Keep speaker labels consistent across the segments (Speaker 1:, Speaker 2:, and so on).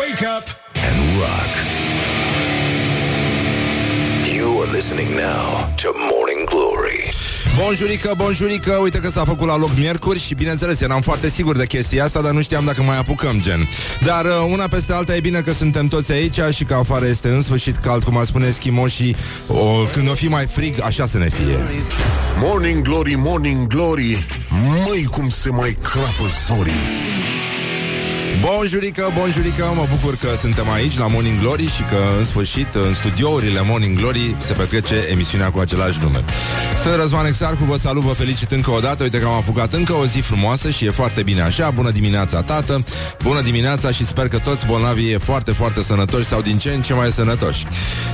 Speaker 1: Wake up and rock. You are listening now to Morning Glory.
Speaker 2: Bonjurică, bonjurică, uite că s-a făcut la loc miercuri și bineînțeles eram foarte sigur de chestia asta, dar nu știam dacă mai apucăm gen. Dar uh, una peste alta e bine că suntem toți aici și că afară este în sfârșit cald, cum ar spune eschimoșii, o, când o fi mai frig, așa să ne fie.
Speaker 3: Morning Glory, Morning Glory Măi cum se mai crapă zorii
Speaker 2: Bonjurică, bonjurică, mă bucur că suntem aici la Morning Glory și că în sfârșit în studiourile Morning Glory se petrece emisiunea cu același nume. Sunt Răzvan Exarcu, vă salut, vă felicit încă o dată, uite că am apucat încă o zi frumoasă și e foarte bine așa. Bună dimineața, tată! Bună dimineața și sper că toți bolnavii e foarte, foarte sănătoși sau din ce în ce mai sănătoși.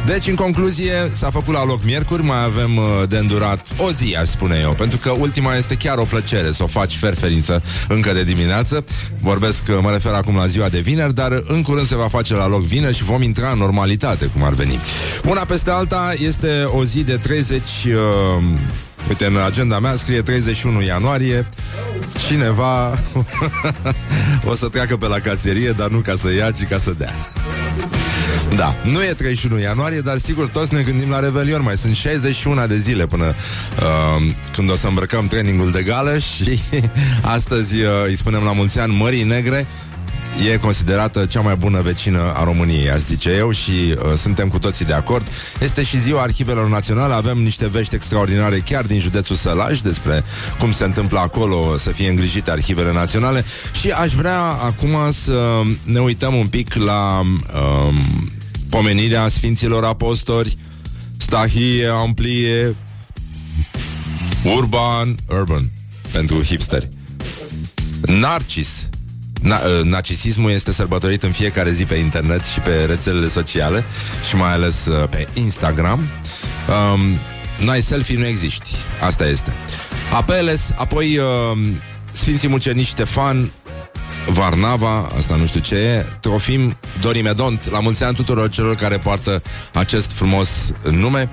Speaker 2: Deci, în concluzie, s-a făcut la loc miercuri, mai avem uh, de îndurat o zi, aș spune eu, pentru că ultima este chiar o plăcere să o faci ferferință încă de dimineață. Vorbesc, uh, mă refer acum la ziua de vineri, dar în curând se va face la loc vineri și vom intra în normalitate, cum ar veni. Una peste alta este o zi de 30... Uh, Uite, în agenda mea scrie 31 ianuarie Cineva O să treacă pe la caserie Dar nu ca să ia, ci ca să dea da, nu e 31 ianuarie, dar sigur toți ne gândim la Revelion. Mai sunt 61 de zile până uh, când o să îmbrăcăm trainingul de gală și astăzi uh, îi spunem la mulți ani Mării Negre e considerată cea mai bună vecină a României, aș zice eu, și uh, suntem cu toții de acord. Este și ziua Arhivelor Naționale, avem niște vești extraordinare chiar din județul Sălaj despre cum se întâmplă acolo să fie îngrijite arhivele naționale și aș vrea acum să ne uităm un pic la um, pomenirea Sfinților Apostoli, Stahie, Amplie, Urban, Urban, pentru hipsteri. Narcis, Na- uh, narcisismul este sărbătorit în fiecare zi pe internet și pe rețelele sociale și mai ales uh, pe Instagram. Um, n-ai selfie, nu existi. Asta este. Apeles, apoi uh, Sfinții Mucenici Ștefan, Varnava, asta nu știu ce e, Trofim Dorimedont, la mulți ani tuturor celor care poartă acest frumos nume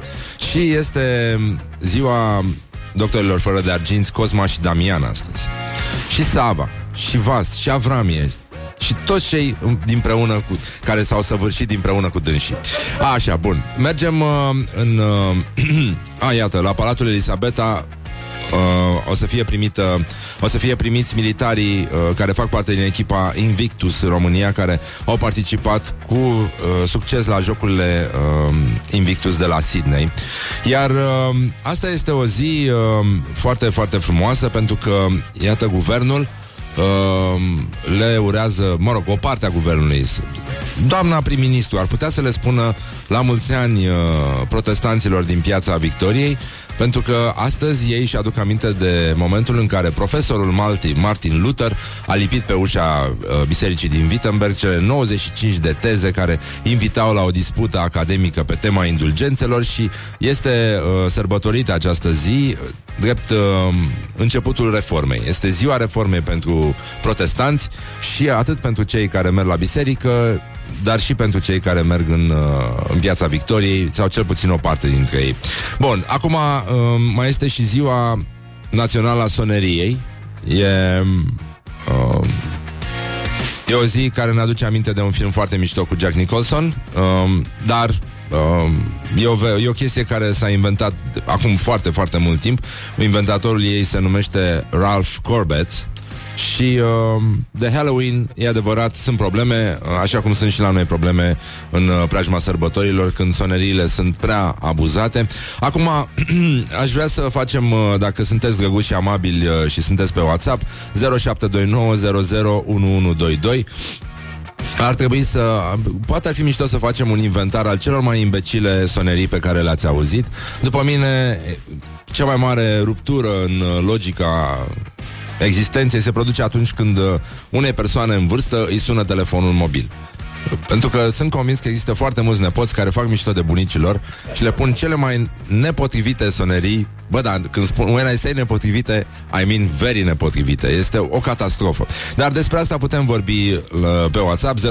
Speaker 2: și este ziua doctorilor fără de arginți Cosma și Damian astăzi. Și Sava, și Vas, și Avramie, și toți cei dinpreună cu, care s-au săvârșit dinpreună cu dânsii. Așa, bun. Mergem uh, în... Uh, a, iată, la Palatul Elisabeta uh, o să fie primită, o să fie primiți militarii uh, care fac parte din echipa Invictus România, care au participat cu uh, succes la jocurile uh, Invictus de la Sydney. Iar uh, asta este o zi uh, foarte, foarte frumoasă pentru că, iată, guvernul Uh, le urează, mă rog, o parte a guvernului. Doamna prim-ministru ar putea să le spună la mulți ani uh, protestanților din piața Victoriei pentru că astăzi ei și aduc aminte de momentul în care profesorul Malti, Martin Luther a lipit pe ușa uh, bisericii din Wittenberg cele 95 de teze care invitau la o dispută academică pe tema indulgențelor și este uh, sărbătorită această zi uh, drept uh, începutul reformei. Este ziua reformei pentru protestanți și atât pentru cei care merg la biserică, dar și pentru cei care merg în, uh, în piața Victoriei, sau cel puțin o parte dintre ei. Bun, acum uh, mai este și ziua națională a soneriei. E... Uh, E o zi care ne aduce aminte de un film foarte mișto cu Jack Nicholson, um, dar um, e, o, e o chestie care s-a inventat acum foarte, foarte mult timp. Inventatorul ei se numește Ralph Corbett și uh, de Halloween, e adevărat, sunt probleme, uh, așa cum sunt și la noi probleme în uh, preajma sărbătorilor, când soneriile sunt prea abuzate. Acum, aș vrea să facem, uh, dacă sunteți drăguși și amabili uh, și sunteți pe WhatsApp, 0729001122 ar trebui să... Poate ar fi mișto să facem un inventar al celor mai imbecile sonerii pe care le-ați auzit. După mine, cea mai mare ruptură în uh, logica existenței se produce atunci când uh, unei persoane în vârstă îi sună telefonul mobil. Pentru că sunt convins că există foarte mulți nepoți care fac mișto de bunicilor și le pun cele mai nepotrivite sonerii Bă, dar când spun when I say nepotrivite, I mean very nepotrivite. Este o catastrofă. Dar despre asta putem vorbi pe WhatsApp 0729001122.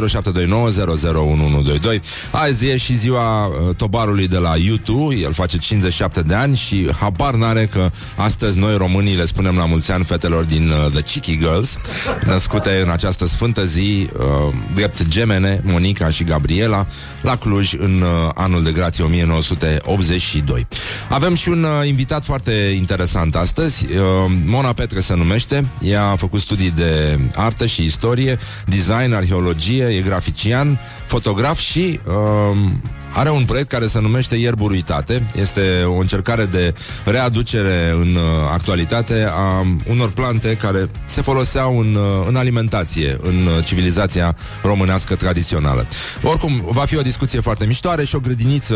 Speaker 2: Azi e și ziua uh, tobarului de la YouTube. El face 57 de ani și habar n-are că astăzi noi românii le spunem la mulți ani fetelor din uh, The Cheeky Girls, născute în această sfântă zi, uh, drept gemene, Monica și Gabriela, la Cluj în uh, anul de grație 1982. Avem și un uh, invitat foarte interesant astăzi, uh, Mona Petre se numește, ea a făcut studii de artă și istorie, design, arheologie, e grafician, fotograf și uh, are un proiect care se numește Ierburitate. Este o încercare de readucere în uh, actualitate a unor plante care se foloseau în, uh, în alimentație, în uh, civilizația românească tradițională. Oricum, va fi o discuție foarte miștoare și o grădiniță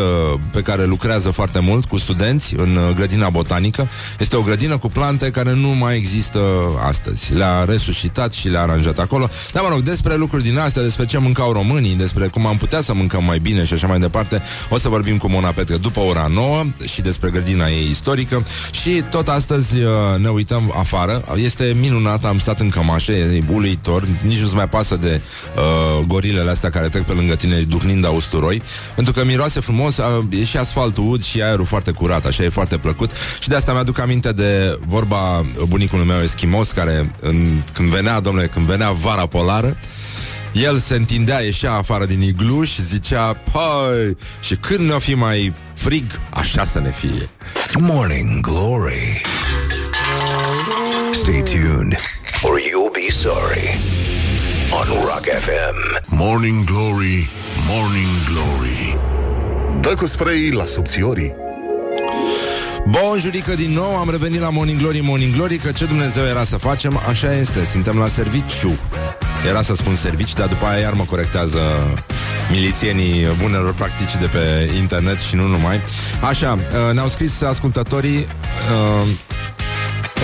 Speaker 2: pe care lucrează foarte mult cu studenți în uh, grădina botanică. Este o grădină cu plante care nu mai există astăzi. Le-a resuscitat și le-a aranjat acolo. Dar, mă rog, despre lucruri din astea, despre ce mâncau românii, despre cum am putea să mâncăm mai bine și așa mai departe, departe. O să vorbim cu Mona Petre după ora 9 și despre grădina ei istorică și tot astăzi uh, ne uităm afară. Este minunat, am stat în cămașă, e uluitor, nici nu-ți mai pasă de uh, gorilele astea care trec pe lângă tine duhnind a usturoi, pentru că miroase frumos, uh, e și asfaltul ud și aerul foarte curat, așa e foarte plăcut și de asta mi-aduc aminte de vorba bunicului meu eschimos care în, când venea, domnule, când venea vara polară, el se întindea, ieșea afară din iglu și zicea Păi, și când ne-o fi mai frig, așa să ne fie.
Speaker 1: Morning Glory. Stay tuned Or you'll be sorry. On Rock FM
Speaker 3: Morning Glory, Morning Glory. Dă cu spray la subțiorii.
Speaker 2: Bun jurică din nou, am revenit la Morning Glory, Morning Glory Că ce Dumnezeu era să facem, așa este Suntem la serviciu era să spun servici, dar după aia iar mă corectează milițienii bunelor practici de pe internet și nu numai. Așa, uh, ne-au scris ascultătorii uh,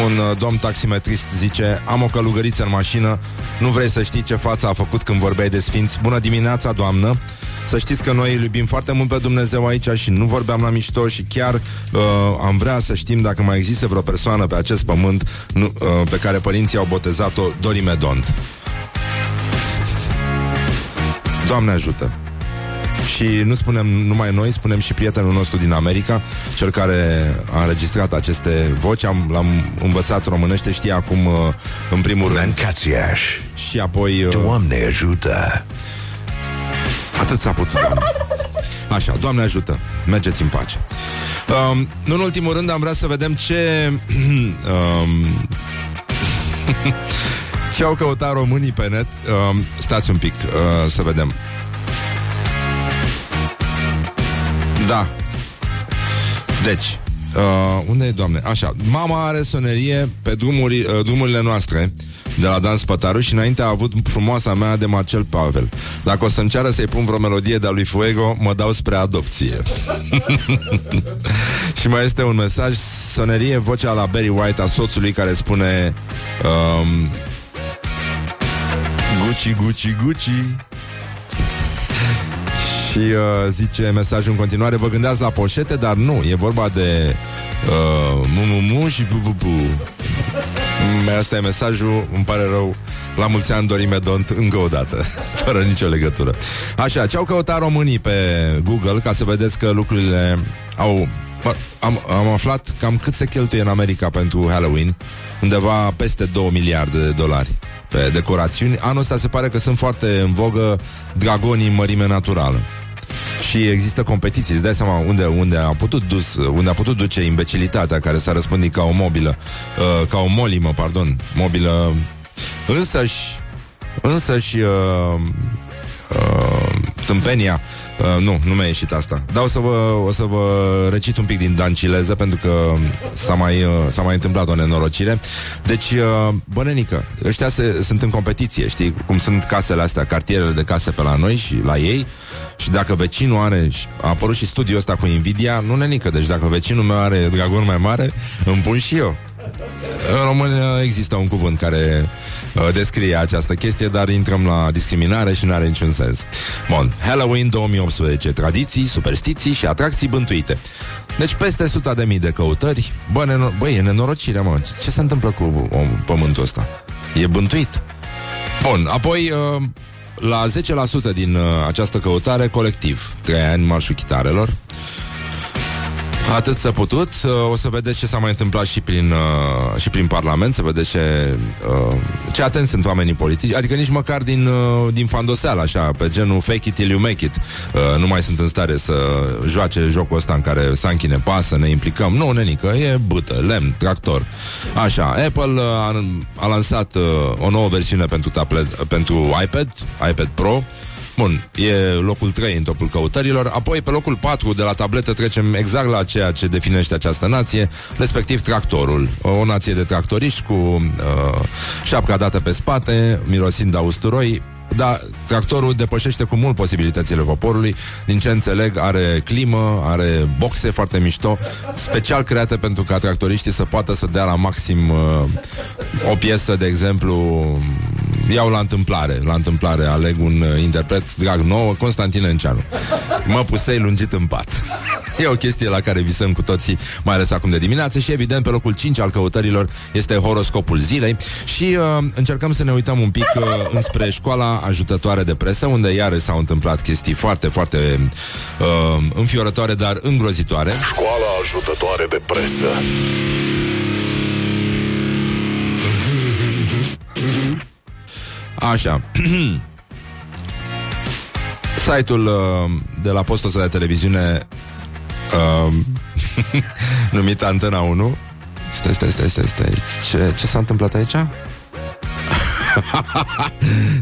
Speaker 2: un uh, domn taximetrist zice Am o călugăriță în mașină Nu vrei să știi ce față a făcut când vorbeai de sfinți? Bună dimineața, doamnă! Să știți că noi îl iubim foarte mult pe Dumnezeu aici Și nu vorbeam la mișto Și chiar uh, am vrea să știm dacă mai există vreo persoană pe acest pământ nu, uh, Pe care părinții au botezat-o Dorimedont Doamne ajută! Și nu spunem numai noi, spunem și prietenul nostru din America, cel care a înregistrat aceste voci, am, l-am învățat românește, știe acum uh, în primul rând. Și apoi...
Speaker 1: Uh, Doamne ajută!
Speaker 2: Atât s-a putut, Doamne. Așa, Doamne ajută, mergeți în pace. Um, nu în ultimul rând am vrea să vedem ce... um, ce au căutat românii pe net? Uh, stați un pic uh, să vedem. Da. Deci, uh, unde e, doamne? Așa, mama are sonerie pe drumuri, uh, drumurile noastre de la Dan Spătaru și înainte a avut frumoasa mea de Marcel Pavel. Dacă o să-mi ceară să-i pun vreo melodie de-a lui Fuego, mă dau spre adopție. și mai este un mesaj, sonerie, vocea la Barry White a soțului care spune um, Gucci, Gucci, Gucci. Și uh, zice mesajul în continuare Vă gândeați la poșete, dar nu E vorba de uh, Mu-mu-mu și bu-bu-bu mm, Asta e mesajul, îmi pare rău. La mulți ani Dorime Dont încă o dată Fără nicio legătură. Așa, ce au căutat românii pe Google Ca să vedeți că lucrurile au Bă, am, am aflat cam cât se cheltuie în America pentru Halloween Undeva peste 2 miliarde de dolari pe decorațiuni. Anul ăsta se pare că sunt foarte în vogă dragonii în mărime naturală. Și există competiții, îți dai seama unde, unde, a putut dus, unde a putut duce imbecilitatea care s-a răspândit ca o mobilă, uh, ca o molimă, pardon, mobilă, însăși, însăși uh, uh, tâmpenia Uh, nu, nu mi-a ieșit asta. Dar o să vă, o să vă recit un pic din dancileză pentru că s-a mai, uh, s-a mai întâmplat o nenorocire. Deci, uh, bănenică, ăștia se, sunt în competiție, știi? Cum sunt casele astea, cartierele de case pe la noi și la ei. Și dacă vecinul are, a apărut și studiul ăsta cu Nvidia, nu nenică. Deci dacă vecinul meu are dragon mai mare, îmi pun și eu. În România există un cuvânt care uh, descrie această chestie, dar intrăm la discriminare și nu are niciun sens. Bun, Halloween 2018, tradiții, superstiții și atracții bântuite. Deci peste 100 de mii de căutări. Bă, neno- bă, e nenorocire, mă. Ce se întâmplă cu om, pământul ăsta? E bântuit. Bun, apoi uh, la 10% din uh, această căutare colectiv, 3 ani marșul chitarelor. Atât s-a putut. Uh, O să vedeți ce s-a mai întâmplat și prin, uh, și prin Parlament, să vedeți ce, uh, ce atenți sunt oamenii politici. Adică nici măcar din, uh, din fandoseală, așa, pe genul fake it till you make it. Uh, nu mai sunt în stare să joace jocul ăsta în care să închine pasă, ne implicăm. Nu, nenică, e bâtă, lemn, tractor. Așa, Apple uh, a, a lansat uh, o nouă versiune pentru, tablet, pentru iPad, iPad Pro, Bun, e locul 3 în topul căutărilor. Apoi pe locul 4 de la tabletă trecem exact la ceea ce definește această nație Respectiv tractorul. O nație de tractoriști cu uh, șapca dată pe spate Mirosind a usturoi dar tractorul depășește cu mult posibilitățile poporului. Din ce înțeleg are climă, are boxe foarte mișto Special create pentru ca tractoriștii să poată să dea la maxim uh, O piesă, de exemplu Iau la întâmplare La întâmplare aleg un uh, interpret drag nou Constantin Enceanu. Mă pusei lungit în pat. E o chestie la care visăm cu toții Mai ales acum de dimineață Și evident pe locul 5 al căutărilor Este horoscopul zilei Și uh, încercăm să ne uităm un pic uh, Înspre școala ajutătoare de presă Unde iarăși s-au întâmplat chestii foarte, foarte uh, Înfiorătoare, dar îngrozitoare.
Speaker 3: Școala ajutătoare de presă.
Speaker 2: Așa. Site-ul uh, de la postul ăsta de televiziune uh, numit Antena 1 Stai, stai, stai, stai, stai. Ce, ce s-a întâmplat aici?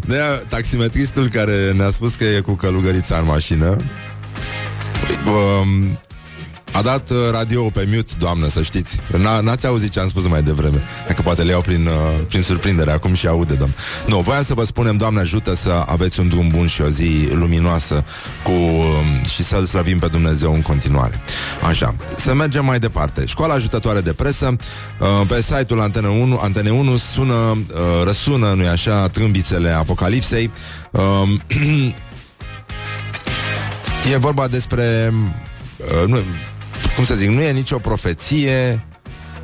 Speaker 2: de taximetristul care ne-a spus că e cu călugărița în mașină um, a dat uh, radio pe mute, doamnă, să știți. N- n-ați auzit ce am spus mai devreme. Dacă poate le iau prin, uh, prin surprindere, acum și aude, doamnă. Nu, voiam să vă spunem, Doamne ajută să aveți un drum bun și o zi luminoasă cu, uh, și să-L slăvim pe Dumnezeu în continuare. Așa, să mergem mai departe. Școala ajutătoare de presă, uh, pe site-ul Antene 1, Antene 1 sună, uh, răsună, nu-i așa, trâmbițele apocalipsei. Uh, E vorba despre uh, nu, cum să zic, nu e nicio profeție,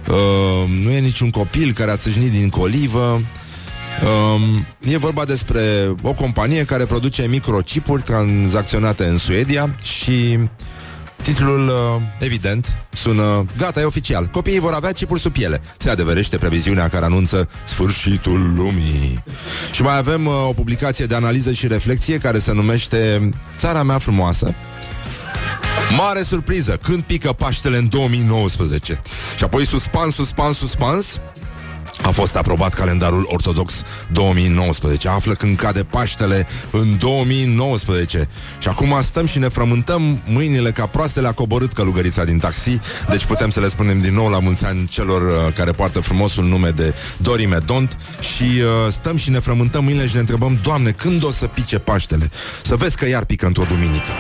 Speaker 2: uh, nu e niciun copil care a țâșnit din colivă. Uh, e vorba despre o companie care produce microchipuri tranzacționate în Suedia și titlul, uh, evident, sună Gata, e oficial, copiii vor avea chipuri sub piele. Se adeverește previziunea care anunță Sfârșitul lumii. Și mai avem uh, o publicație de analiză și reflexie Care se numește Țara mea frumoasă Mare surpriză, când pică Paștele în 2019 Și apoi suspans, suspans, suspans a fost aprobat calendarul ortodox 2019 Află când cade Paștele în 2019 Și acum stăm și ne frământăm mâinile ca proastele a coborât călugărița din taxi. Deci putem să le spunem din nou la mulți ani celor uh, care poartă frumosul nume de Dori Medont. Și uh, stăm și ne frământăm mâinile și ne întrebăm Doamne, când o să pice Paștele? Să vezi că iar pică într-o duminică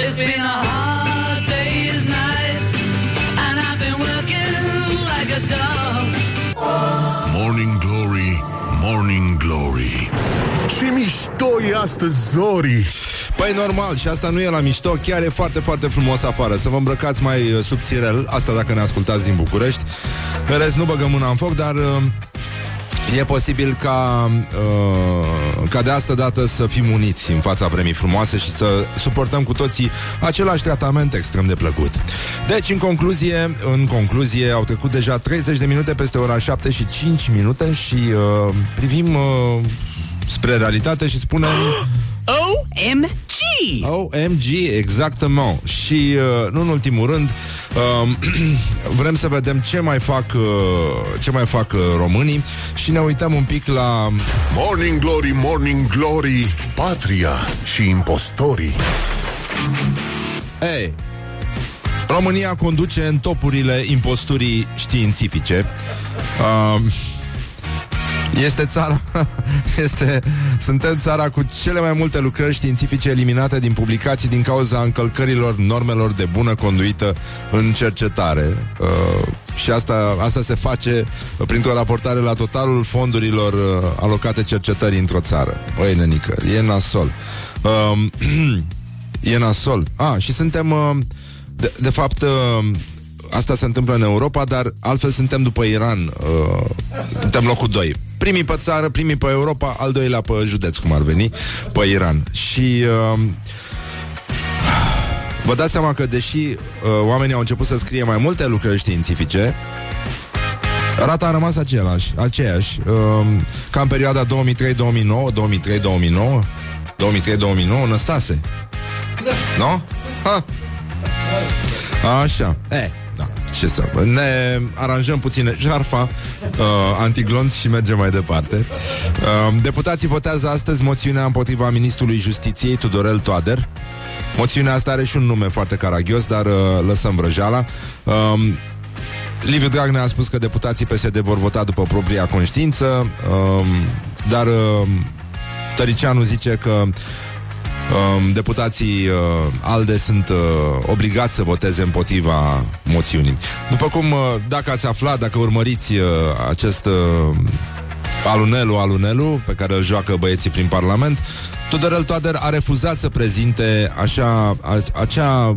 Speaker 4: It's been a hard day's night, and I've been working like a dog.
Speaker 3: Morning Glory, Morning Glory. Ce mișto e astăzi, Zori!
Speaker 2: Păi normal, și asta nu e la mișto Chiar e foarte, foarte frumos afară Să vă îmbrăcați mai uh, subțirel Asta dacă ne ascultați din București În rest, nu băgăm mâna în foc, dar uh, E posibil ca uh, Ca de asta dată să fim uniți În fața vremii frumoase Și să suportăm cu toții Același tratament extrem de plăcut. Deci, în concluzie În concluzie, au trecut deja 30 de minute Peste ora 7 și 5 minute Și uh, privim uh, Spre realitate și spunem
Speaker 5: OMG!
Speaker 2: OMG, exactement. Și, uh, nu în ultimul rând, uh, vrem să vedem ce mai fac, uh, ce mai fac uh, românii și ne uităm un pic la...
Speaker 3: Morning Glory, Morning Glory, patria și impostorii.
Speaker 2: Ei, România conduce în topurile imposturii științifice. Uh, Este țara este, Suntem țara cu cele mai multe lucrări științifice eliminate din publicații din cauza încălcărilor normelor de bună conduită în cercetare uh, Și asta, asta se face printr-o raportare la totalul fondurilor uh, alocate cercetării într-o țară Băi, nenică, e nasol uh, E nasol Ah, și suntem uh, de, de fapt uh, Asta se întâmplă în Europa, dar altfel suntem după Iran. Uh, suntem locul 2. Primii pe țară, primii pe Europa, al doilea pe județ, cum ar veni, pe Iran. Și uh, vă dați seama că deși uh, oamenii au început să scrie mai multe lucrări științifice, Rata a rămas aceeași, aceeași uh, ca în perioada 2003-2009, 2003-2009, 2003-2009, Năstase. Da. Nu? Ha? Așa. E, da. Ce să... Ne aranjăm puțin jarfa uh, antiglonț și mergem mai departe. Uh, deputații votează astăzi moțiunea împotriva ministrului justiției Tudorel Toader. Moțiunea asta are și un nume foarte caragios, dar uh, lăsăm vrăjeala. Uh, Liviu Dragnea a spus că deputații PSD vor vota după propria conștiință, uh, dar uh, Tăricianu zice că Um, deputații uh, ALDE sunt uh, obligați să voteze împotriva moțiunii. După cum, uh, dacă ați aflat, dacă urmăriți uh, acest uh, alunelu, alunelu, pe care îl joacă băieții prin Parlament, Tudorel Toader a refuzat să prezinte așa, a, acea uh,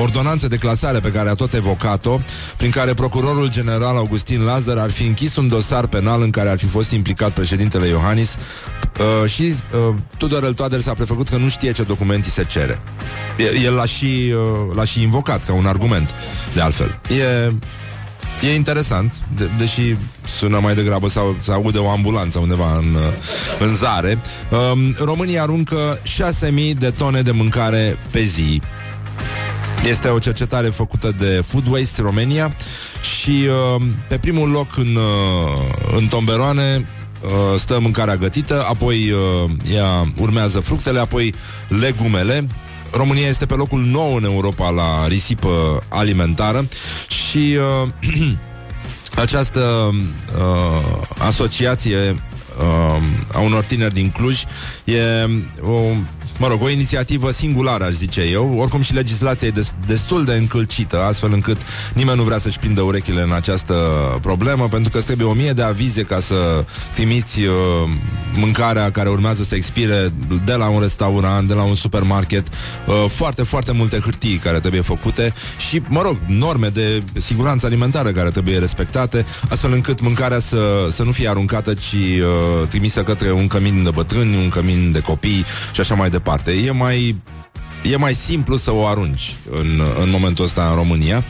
Speaker 2: ordonanță de clasare pe care a tot evocat-o, prin care procurorul general Augustin Lazar ar fi închis un dosar penal în care ar fi fost implicat președintele Iohannis uh, și uh, Tudor Toader s-a prefăcut că nu știe ce document îi se cere. El l-a și, uh, l-a și invocat ca un argument, de altfel. E E interesant, de- deși sună mai degrabă să, să aude o ambulanță undeva în, uh, în zare. Um, România aruncă 6.000 de tone de mâncare pe zi este o cercetare făcută de Food Waste Romania și uh, pe primul loc în, uh, în tomberoane uh, stă mâncarea gătită, apoi uh, ea urmează fructele, apoi legumele. România este pe locul 9 în Europa la risipă alimentară și uh, această uh, asociație uh, a unor tineri din Cluj e o Mă rog, o inițiativă singulară, aș zice eu. Oricum și legislația e des- destul de încălcită, astfel încât nimeni nu vrea să-și prindă urechile în această problemă, pentru că îți trebuie o mie de avize ca să trimiți uh, mâncarea care urmează să expire de la un restaurant, de la un supermarket, uh, foarte, foarte multe hârtii care trebuie făcute și, mă rog, norme de siguranță alimentară care trebuie respectate, astfel încât mâncarea să, să nu fie aruncată, ci uh, trimisă către un cămin de bătrâni, un cămin de copii și așa mai departe. E mai E mai simplu să o arunci în, în momentul ăsta în România.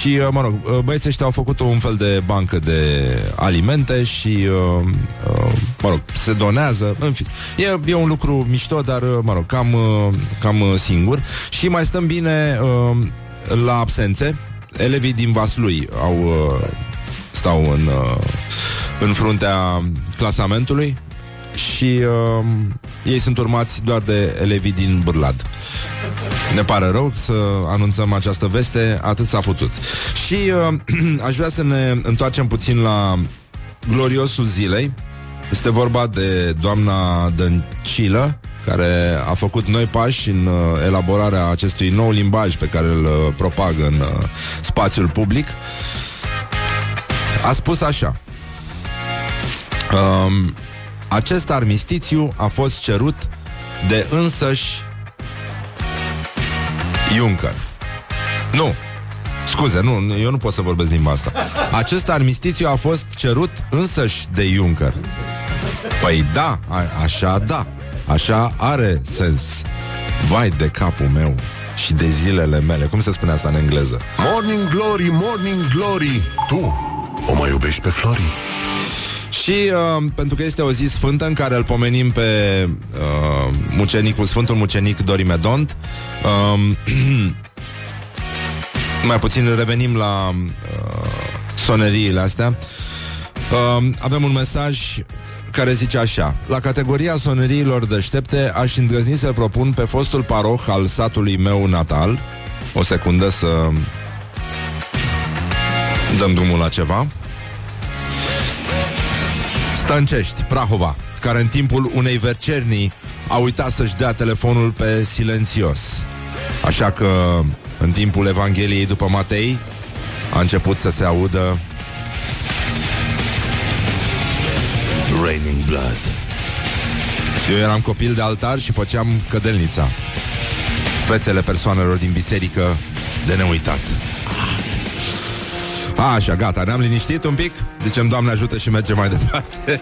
Speaker 2: Și, uh, mă rog, uh, băieții ăștia au făcut un fel de bancă de alimente Și, uh, uh, mă rog, se donează În fin, e, e un lucru mișto, dar, uh, mă rog, cam, uh, cam uh, singur. Și mai stăm bine uh, la absențe. Elevii din Vaslui au, uh, stau în, uh, în fruntea clasamentului și uh, ei sunt urmați doar de elevii din Bârlad. Ne pare rău să anunțăm această veste, atât s-a putut. Și uh, aș vrea să ne întoarcem puțin la gloriosul zilei. Este vorba de doamna Dăncilă, care a făcut noi pași în uh, elaborarea acestui nou limbaj pe care îl uh, propagă în uh, spațiul public. A spus așa. Um, acest armistițiu a fost cerut de însăși Juncker. Nu, scuze, nu, eu nu pot să vorbesc limba asta. Acest armistițiu a fost cerut însăși de Juncker. Păi da, a, așa da, așa are sens. Vai de capul meu și de zilele mele. Cum se spune asta în engleză?
Speaker 3: Morning Glory, Morning Glory Tu o mai iubești pe Flori?
Speaker 2: Și uh, pentru că este o zi sfântă în care îl pomenim pe uh, mucenicul, Sfântul Mucenic Dorimedont, uh, mai puțin revenim la uh, soneriile astea. Uh, avem un mesaj care zice așa La categoria soneriilor deștepte Aș îndrăzni să propun pe fostul paroh Al satului meu natal O secundă să Dăm drumul la ceva Stăncești, Prahova, care în timpul unei vercernii a uitat să-și dea telefonul pe silențios. Așa că, în timpul Evangheliei după Matei, a început să se audă Raining Blood. Eu eram copil de altar și făceam cădelnița. Fețele persoanelor din biserică de neuitat. Așa, gata, ne-am liniștit un pic? Zicem, Doamne ajută și mergem mai departe.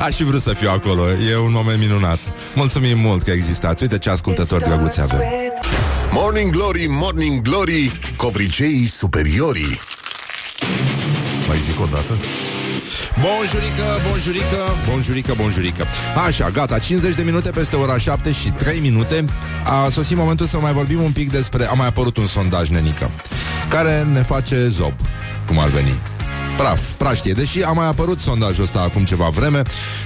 Speaker 2: Aș fi vrut să fiu acolo E un moment minunat. Mulțumim mult că existați. Uite ce ascultători drăguți avem.
Speaker 3: Morning Glory, Morning Glory Covriceii superiorii. Mai zic o dată?
Speaker 2: Bonjurică, bonjurică, bonjurică, bonjurică. Așa, gata, 50 de minute peste ora 7 și 3 minute. A sosit momentul să mai vorbim un pic despre A mai apărut un sondaj, nenică Care ne face zob Cum ar veni praf, praștie. Deși a mai apărut sondajul ăsta acum ceva vreme,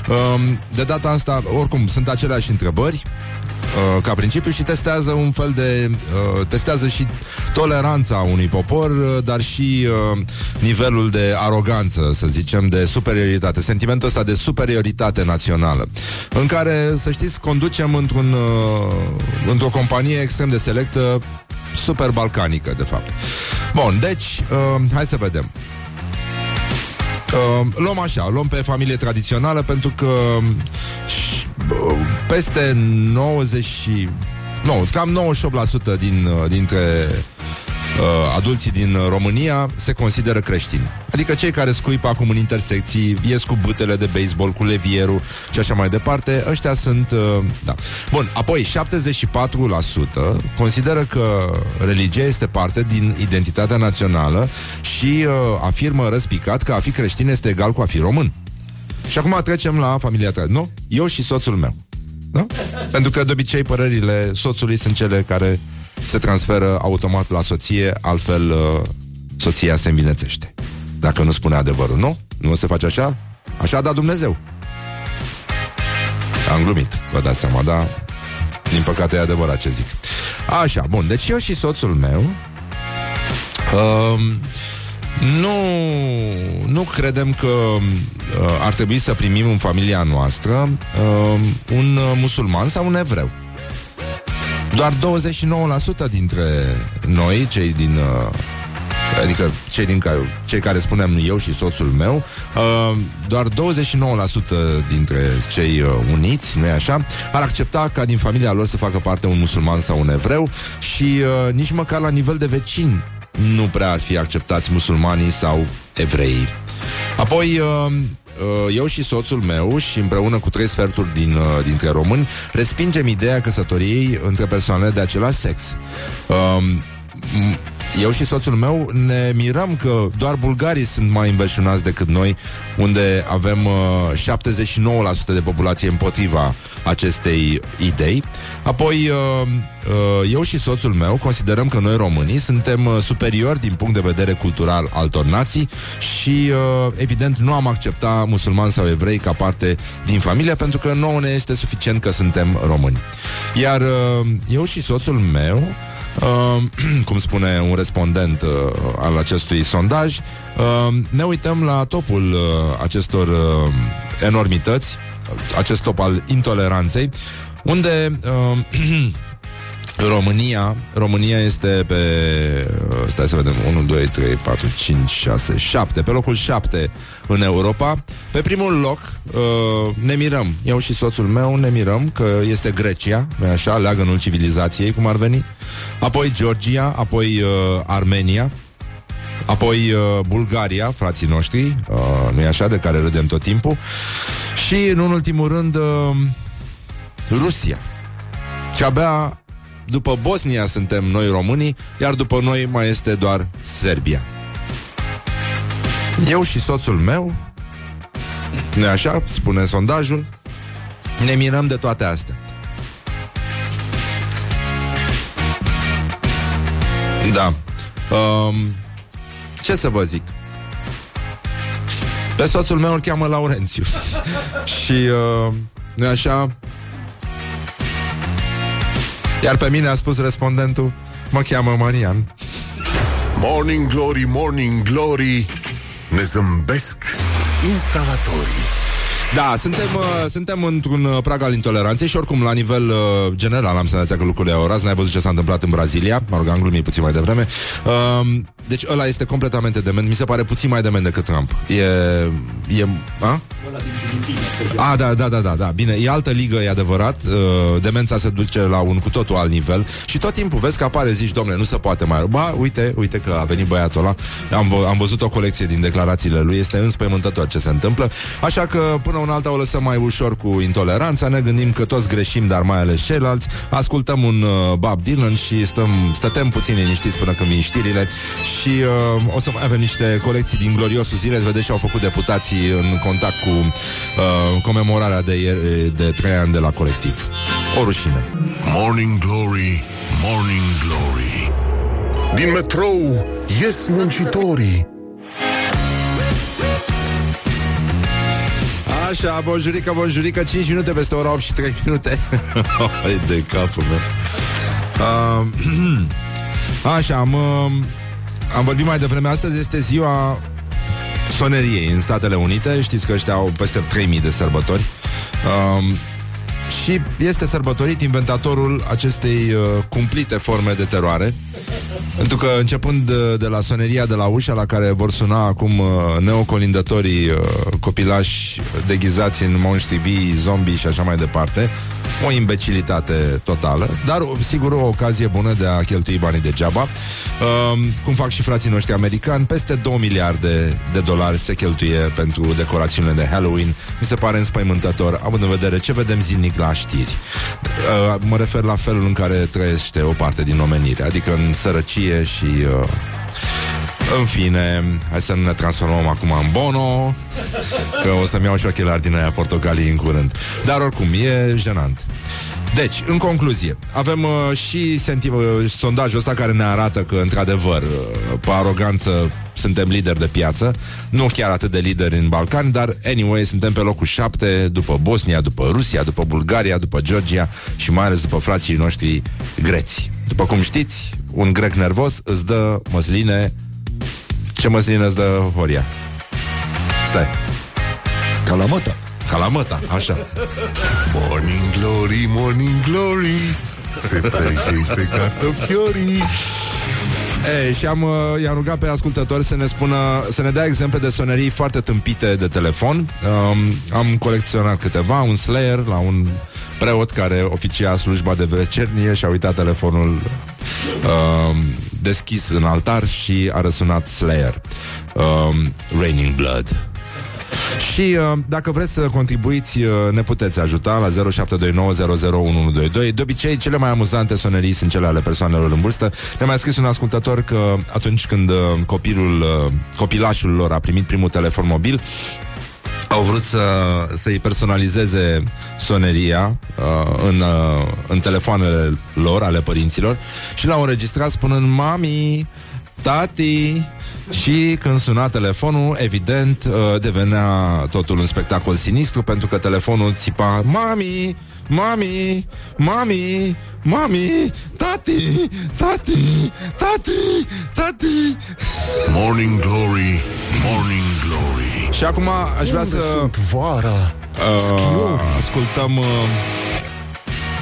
Speaker 2: um, de data asta, oricum, sunt aceleași întrebări, uh, ca principiu și testează un fel de uh, testează și toleranța unui popor, uh, dar și uh, nivelul de aroganță, să zicem, de superioritate, sentimentul ăsta de superioritate națională, în care, să știți, conducem într-un uh, într-o companie extrem de selectă super balcanică, de fapt. Bun, deci, uh, hai să vedem. Uh, luăm așa, luăm pe familie tradițională pentru că și, uh, peste 90 și... Nu, cam 98% din, uh, dintre uh, adulții din România se consideră creștini. Adică cei care scuipă acum în intersecții, ies cu butele de baseball, cu levierul și așa mai departe, ăștia sunt... Uh, da. Bun, apoi 74% consideră că religia este parte din identitatea națională și uh, afirmă răspicat că a fi creștin este egal cu a fi român. Și acum trecem la familia ta. Nu? Eu și soțul meu. Da? Pentru că de obicei părerile soțului sunt cele care se transferă automat la soție, altfel uh, soția se învinețește. Dacă nu spune adevărul, nu? Nu se face așa? Așa a dat Dumnezeu. Am glumit, vă dați seama, dar din păcate e adevărat ce zic. Așa, bun, deci eu și soțul meu um, nu, nu credem că uh, ar trebui să primim în familia noastră uh, un uh, musulman sau un evreu. Doar 29% dintre noi, cei din... Uh, adică cei, din care, cei care spunem eu și soțul meu, uh, doar 29% dintre cei uh, uniți, nu-i așa, ar accepta ca din familia lor să facă parte un musulman sau un evreu și uh, nici măcar la nivel de vecini nu prea ar fi acceptați musulmanii sau evreii. Apoi, uh, uh, eu și soțul meu și împreună cu trei sferturi din, uh, dintre români respingem ideea căsătoriei între persoane de același sex. Um, m- eu și soțul meu ne mirăm că doar bulgarii sunt mai înverșunați decât noi, unde avem uh, 79% de populație împotriva acestei idei. Apoi, uh, uh, eu și soțul meu considerăm că noi românii suntem uh, superiori din punct de vedere cultural altor nații și, uh, evident, nu am accepta musulmani sau evrei ca parte din familie pentru că nouă ne este suficient că suntem români. Iar uh, eu și soțul meu Uh, cum spune un respondent uh, al acestui sondaj, uh, ne uităm la topul uh, acestor uh, enormități, acest top al intoleranței, unde uh, România, România este pe uh, Stai să vedem 1, 2, 3, 4, 5, 6, 7 Pe locul 7 în Europa. Pe primul loc uh, Ne mirăm, eu și soțul meu ne mirăm Că este Grecia, nu așa, leagănul civilizației Cum ar veni. Apoi Georgia, apoi uh, Armenia. Apoi uh, Bulgaria, frații noștri uh, nu așa, de care râdem tot timpul. Și în ultimul rând uh, Rusia. Și abia după Bosnia suntem noi românii, iar după noi mai este doar Serbia. Eu și soțul meu, nu așa, spune sondajul, ne mirăm de toate astea. Da. Um, ce să vă zic? Pe soțul meu îl cheamă Laurențiu. și, uh, nu așa, iar pe mine a spus respondentul Mă cheamă Marian
Speaker 3: Morning Glory, Morning Glory Ne zâmbesc instalatorii
Speaker 2: Da, suntem, uh, suntem într-un uh, prag al intoleranței și oricum la nivel uh, general am senzația că lucrurile au raz. N-ai văzut ce s-a întâmplat în Brazilia, mă rog, am glumit puțin mai devreme. Uh, deci ăla este completamente dement, mi se pare puțin mai dement decât Trump. E... e a? A, da, da, da, da, da, bine, e altă ligă, e adevărat. Uh, Demența se duce la un cu totul alt nivel. Și tot timpul vezi că apare, zici, domnule, nu se poate mai Ba, uite, uite că a venit băiatul ăla. Am, vă- am văzut o colecție din declarațiile lui. Este înspăimântător ce se întâmplă. Așa că până un alta o lăsăm mai ușor cu intoleranța. Ne gândim că toți greșim, dar mai ales ceilalți. Ascultăm un uh, Bob Dylan și stăm, stătem puțin liniștiți până când vin știrile. Și uh, o să mai avem niște colecții din gloriosul zile Vedeți ce au făcut deputații în contact cu uh, comemorarea de, ieri- de trei ani de la colectiv. O rușine.
Speaker 3: Morning Glory, Morning Glory. Din metrou ies muncitorii.
Speaker 2: Așa, bonjurică, bonjurică 5 minute peste ora 8 și 3 minute. Hai de capul meu. Uh, Așa, am, uh, am vorbit mai devreme Astăzi este ziua soneriei în Statele Unite. Știți că ăștia au peste 3000 de sărbători. Uh, Și este sărbătorit inventatorul acestei uh, cumplite forme de teroare. Pentru că începând de, de la soneria de la ușa la care vor suna acum uh, neocolindătorii uh, copilași deghizați în monștri vii, zombi și așa mai departe, o imbecilitate totală, dar sigur o ocazie bună de a cheltui banii degeaba. Uh, cum fac și frații noștri americani, peste 2 miliarde de dolari se cheltuie pentru decorațiunile de Halloween. Mi se pare înspăimântător, având în vedere ce vedem zilnic la știri. Uh, mă refer la felul în care trăiește o parte din omenire, adică în sărăcie și... Uh, în fine, hai să nu ne transformăm acum în Bono Că o să-mi iau și ochelari din aia portocalii în curând. Dar oricum, e jenant. Deci, în concluzie, avem uh, și senti- uh, sondajul ăsta care ne arată că, într-adevăr, uh, pe aroganță suntem lideri de piață, nu chiar atât de lideri în Balcani, dar, anyway, suntem pe locul 7 după Bosnia, după Rusia, după Bulgaria, după Georgia și mai ales după frații noștri greți. După cum știți, un grec nervos îți dă măsline ce măsline îți dă Horia? Stai.
Speaker 6: Calamata.
Speaker 2: Calamata, așa.
Speaker 3: Morning Glory, Morning Glory Se prăjește cartofiorii
Speaker 2: Ei, și am, uh, i-am rugat pe ascultători să ne spună, să ne dea exemple de sonerii foarte tâmpite de telefon. Um, am colecționat câteva, un Slayer la un preot care oficia slujba de vecernie și a uitat telefonul um, deschis în altar și a răsunat Slayer. Um, Raining Blood. Și uh, dacă vreți să contribuiți, uh, ne puteți ajuta la 0729001122. De obicei, cele mai amuzante sonerii sunt cele ale persoanelor în vârstă. Ne-a mai scris un ascultător că atunci când uh, copilul, uh, copilașul lor a primit primul telefon mobil, au vrut să, să-i personalizeze soneria uh, în, uh, în telefoanele lor, ale părinților, și l-au înregistrat spunând Mami, tati, și când suna telefonul, evident, uh, devenea totul un spectacol sinistru, pentru că telefonul țipa Mami, mami, mami, mami, tati, tati, tati, tati.
Speaker 3: Morning Glory, Morning Glory
Speaker 2: Și acum aș vrea
Speaker 3: Unde
Speaker 2: să...
Speaker 3: sunt vara?
Speaker 2: Uh, ascultăm uh,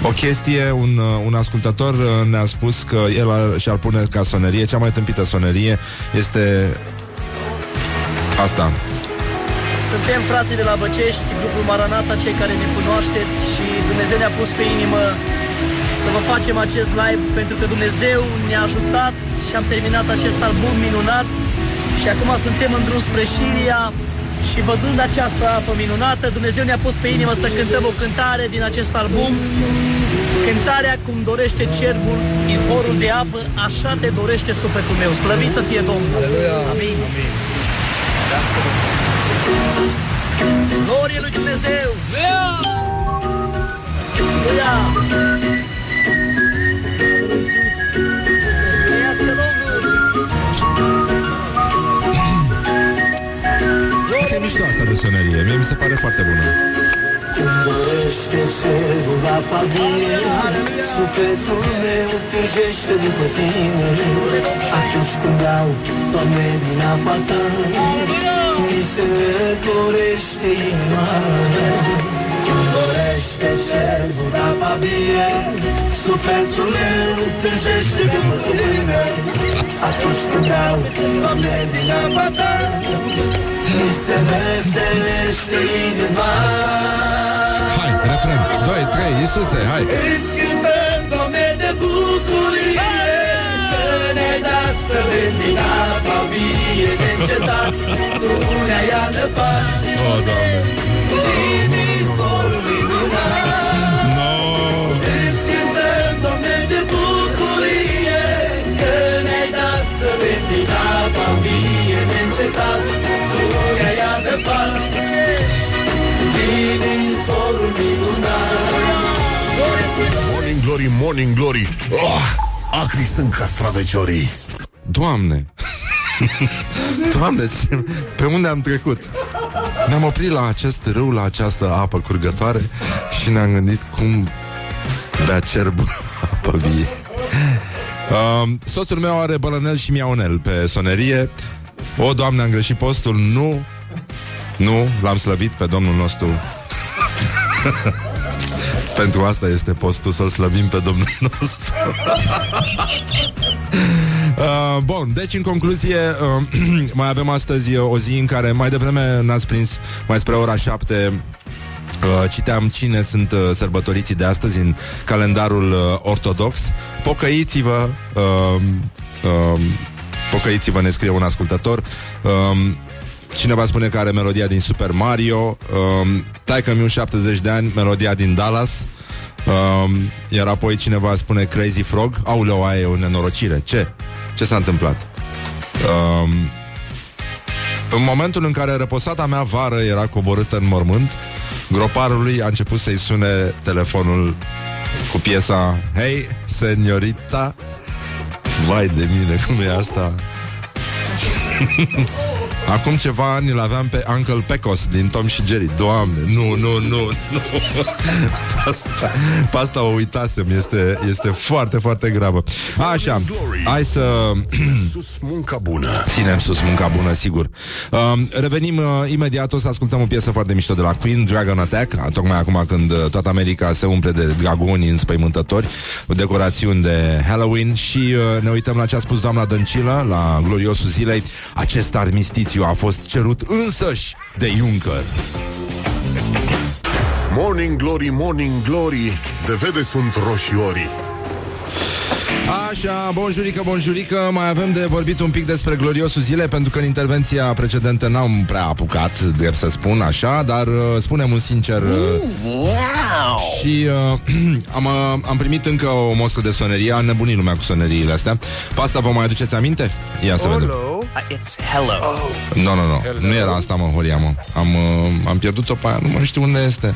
Speaker 2: o chestie, un, uh, un ascultător uh, ne-a spus că el ar, și-ar pune ca sonerie, cea mai tâmpită sonerie este asta.
Speaker 7: Suntem frații de la Băcești, grupul Maranata, cei care ne cunoașteți și Dumnezeu ne-a pus pe inimă să vă facem acest live pentru că Dumnezeu ne-a ajutat și am terminat acest album minunat și acum suntem în drum spre Siria și văzând această apă minunată, Dumnezeu ne-a pus pe inimă să cântăm o cântare din acest album Cântarea cum dorește cerbul, izvorul de apă, așa te dorește sufletul meu. Slăvit să fie Domnul! Amin! Glorie lui Dumnezeu! Aleluia! Trăiască Domnul!
Speaker 2: E mișto asta de sonerie, mie mi se pare foarte bună.
Speaker 8: Când dorește cerul apa vie Sufletul meu tânjește după tine. Atunci când dau, Doamne, din apa ta Mi se dorește inima. Când dorește cerul apa vie Sufletul meu tânjește după tine. Atunci când dau, Doamne, din apa ta Mi se veselește inima
Speaker 2: Hai, refren. 2, 3, Iisuse, hai.
Speaker 8: Îți cântăm, Doamne, de bucurie. Că ne-ai dat să bem din apa vie Neîncetat, Tu ne-ai adăpat
Speaker 2: O, Doamne.
Speaker 8: Din izvorul minunat
Speaker 2: No.
Speaker 8: Îți cântăm, Doamne, de bucurie. Că ne-ai dat să bem din apa vie Neîncetat, Tu ne-ai adăpat Din izvorul minunat.
Speaker 3: Morning Glory, Morning Glory. Oh, Acri sunt castraveciorii.
Speaker 2: Doamne! Doamne, pe unde am trecut? Ne-am oprit la acest râu, la această apă curgătoare Și ne-am gândit cum bea cerbul apă vie. Uh, Soțul meu are bălănel și miaunel pe sonerie. O, Doamne, am greșit postul? Nu, nu, l-am slăvit pe Domnul nostru Pentru asta este postul Să-L slăvim pe Domnul nostru Uh, bun, deci în concluzie uh, Mai avem astăzi uh, o zi în care Mai devreme n-ați prins Mai spre ora 7 Uh, citeam cine sunt uh, sărbătoriții de astăzi în calendarul uh, ortodox. Pocăiți-vă, uh, uh, pocăiți-vă, ne scrie un ascultător. Uh, cineva spune că are melodia din Super Mario. Uh, Taică mi 70 de ani, melodia din Dallas. Uh, iar apoi cineva spune Crazy Frog. Auleu, aia e o nenorocire. Ce? Ce s-a întâmplat? Uh, în momentul în care răposata mea vară era coborâtă în mormânt, groparului a început să-i sune telefonul cu piesa Hey, seniorita Vai de mine, cum e asta? Acum ceva ani îl aveam pe Uncle Pecos din Tom și Jerry. Doamne, nu, nu, nu, nu. Pe asta, pe asta o uitasem. Este, este foarte, foarte gravă. Așa, hai să
Speaker 3: Sus munca bună.
Speaker 2: Ținem sus munca bună, sigur. Uh, Revenim uh, imediat, o să ascultăm o piesă foarte mișto de la Queen, Dragon Attack. Uh, Tocmai acum când uh, toată America se umple de dragoni înspăimântători Decorațiuni de Halloween Și uh, ne uităm la ce a spus doamna Dăncilă La gloriosul zilei. Acest armistițiu a fost cerut însăși de Juncker.
Speaker 3: Morning Glory, Morning Glory De vede sunt roșiorii.
Speaker 2: Așa, bonjurică, bonjurică Mai avem de vorbit un pic despre gloriosul zile Pentru că în intervenția precedentă n-am prea apucat Drept să spun așa Dar uh, spunem un sincer uh, Și uh, am, uh, am primit încă o moscă de sonerie Am nebunit lumea cu soneriile astea. Pe asta vă mai aduceți aminte? Ia să vedem.
Speaker 5: Uh, it's hello.
Speaker 2: Nu, nu, nu. Nu era asta, mă, Horia, mă. Am, uh, am pierdut-o pe aia, nu mai știu unde este.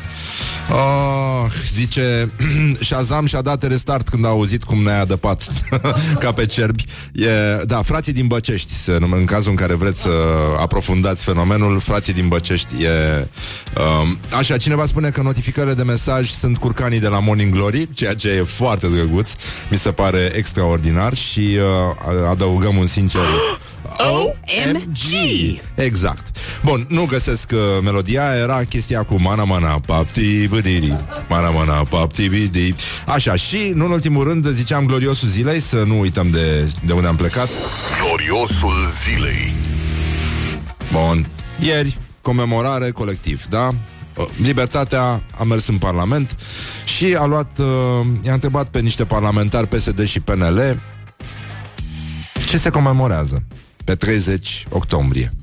Speaker 2: Oh, zice, Shazam și-a dat restart când a auzit cum ne-a adăpat ca pe cerbi. E, da, frații din Băcești, se nume, în cazul în care vreți să aprofundați fenomenul, frații din Băcești e... Um, așa, cineva spune că notificările de mesaj sunt curcanii de la Morning Glory, ceea ce e foarte drăguț, mi se pare extraordinar și uh, adăugăm un sincer...
Speaker 5: OMG.
Speaker 2: Exact. Bun, nu găsesc uh, melodia, era chestia cu mana mana papti bidiri, mana mana papti bidi. Așa, și nu în ultimul rând ziceam gloriosul zilei, să nu uităm de, de unde am plecat.
Speaker 3: Gloriosul zilei
Speaker 2: Bun. Ieri, comemorare colectiv, da? Uh, Libertatea a mers în Parlament și a luat, uh, i-a întrebat pe niște parlamentari PSD și PNL ce se comemorează pe 30 octombrie.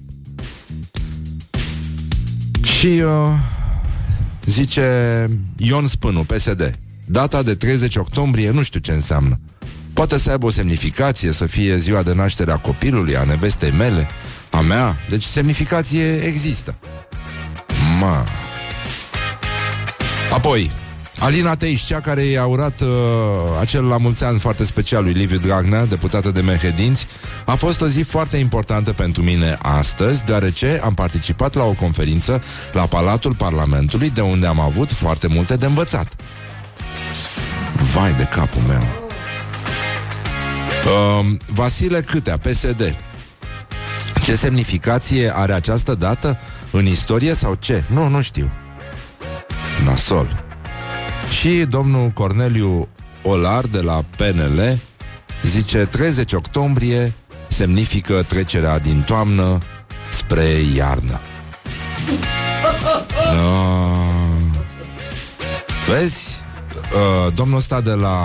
Speaker 2: Și uh, zice Ion Spânu, PSD, data de 30 octombrie nu știu ce înseamnă. Poate să aibă o semnificație, să fie ziua de naștere a copilului, a nevestei mele, a mea. Deci semnificație există. Ma. Apoi, Alina Teiș, cea care i-a urat uh, acel la mulți ani foarte special lui Liviu Dragnea, deputată de Mehedinți, a fost o zi foarte importantă pentru mine astăzi, deoarece am participat la o conferință la Palatul Parlamentului, de unde am avut foarte multe de învățat. Vai de capul meu! Uh, Vasile Câtea, PSD. Ce semnificație are această dată? În istorie sau ce? Nu, nu știu. Nasol. Și domnul Corneliu Olar de la PNL zice 30 octombrie semnifică trecerea din toamnă spre iarnă. Uh, vezi? Uh, domnul ăsta de la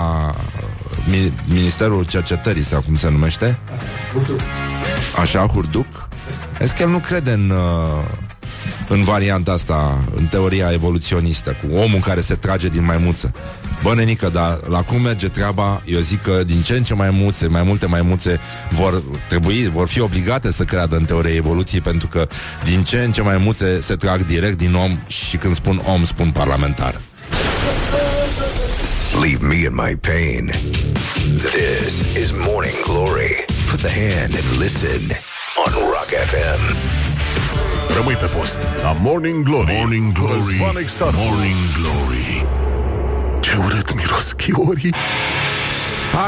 Speaker 2: Mi- Ministerul Cercetării sau cum se numește? Așa, Hurduc? Vezi că el nu crede în, uh, în varianta asta, în teoria evoluționistă, cu omul care se trage din maimuță. Bă, nenică, dar la cum merge treaba, eu zic că din ce în ce mai multe, mai multe maimuțe vor trebui, vor fi obligate să creadă în teoria evoluției, pentru că din ce în ce mai multe se trag direct din om și când spun om, spun parlamentar.
Speaker 1: Leave me in my pain. This is Morning Glory. Put the hand and listen on Rock FM.
Speaker 3: Rămâi pe post la Morning Glory
Speaker 9: Morning Glory.
Speaker 3: Răzvan Exarcu.
Speaker 9: Morning Glory.
Speaker 3: Ce urât miros chiorii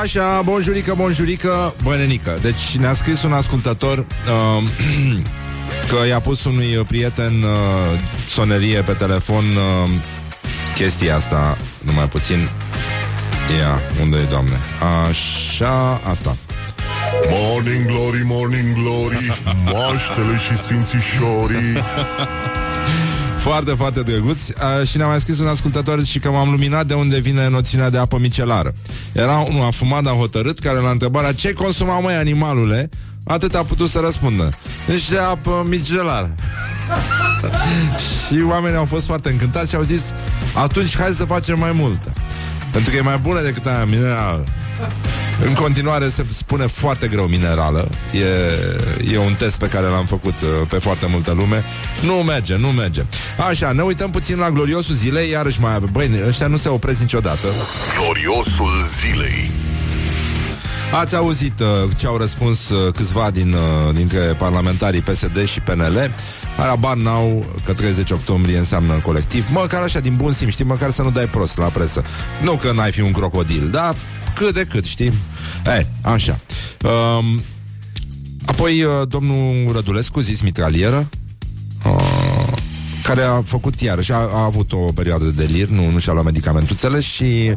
Speaker 2: Așa, bonjurică, bonjurică, bănenică. Deci ne-a scris un ascultător uh, că i-a pus unui prieten uh, sonerie pe telefon uh, chestia asta, numai puțin. Ia, unde e, doamne? Așa, asta.
Speaker 3: Morning Glory, Morning Glory Moaștele și sfințișorii.
Speaker 2: Foarte, foarte drăguț. Uh, Și ne-a mai scris un ascultător Și că m-am luminat de unde vine noțiunea de apă micelară. Era unul afumat, dar hotărât Care la întrebarea ce consuma mai animalule? Atât a putut să răspundă. Deci de apă micelară. Și oamenii au fost foarte încântați Și au zis Atunci hai să facem mai multă. Pentru că e mai bună decât aia minerală în continuare se spune foarte greu minerală. E, e un test pe care l-am făcut uh, pe foarte multă lume. Nu merge, nu merge. Așa, ne uităm puțin la gloriosul zilei Iarăși mai avem Băi, ăștia nu se opresc niciodată.
Speaker 3: Gloriosul zilei.
Speaker 2: Ați auzit uh, ce au răspuns uh, câțiva din, uh, dintre parlamentarii PSD și PNL Arabar n-au că 30 octombrie înseamnă colectiv. Măcar așa din bun simț, știi, măcar să nu dai prost la presă. Nu că n-ai fi un crocodil, dar cât de cât, știi? E, așa um, Apoi uh, domnul Rădulescu, zis mitralieră uh, care a făcut iarăși, a, a avut o perioadă de delir, nu, nu și-a luat medicamentuțele și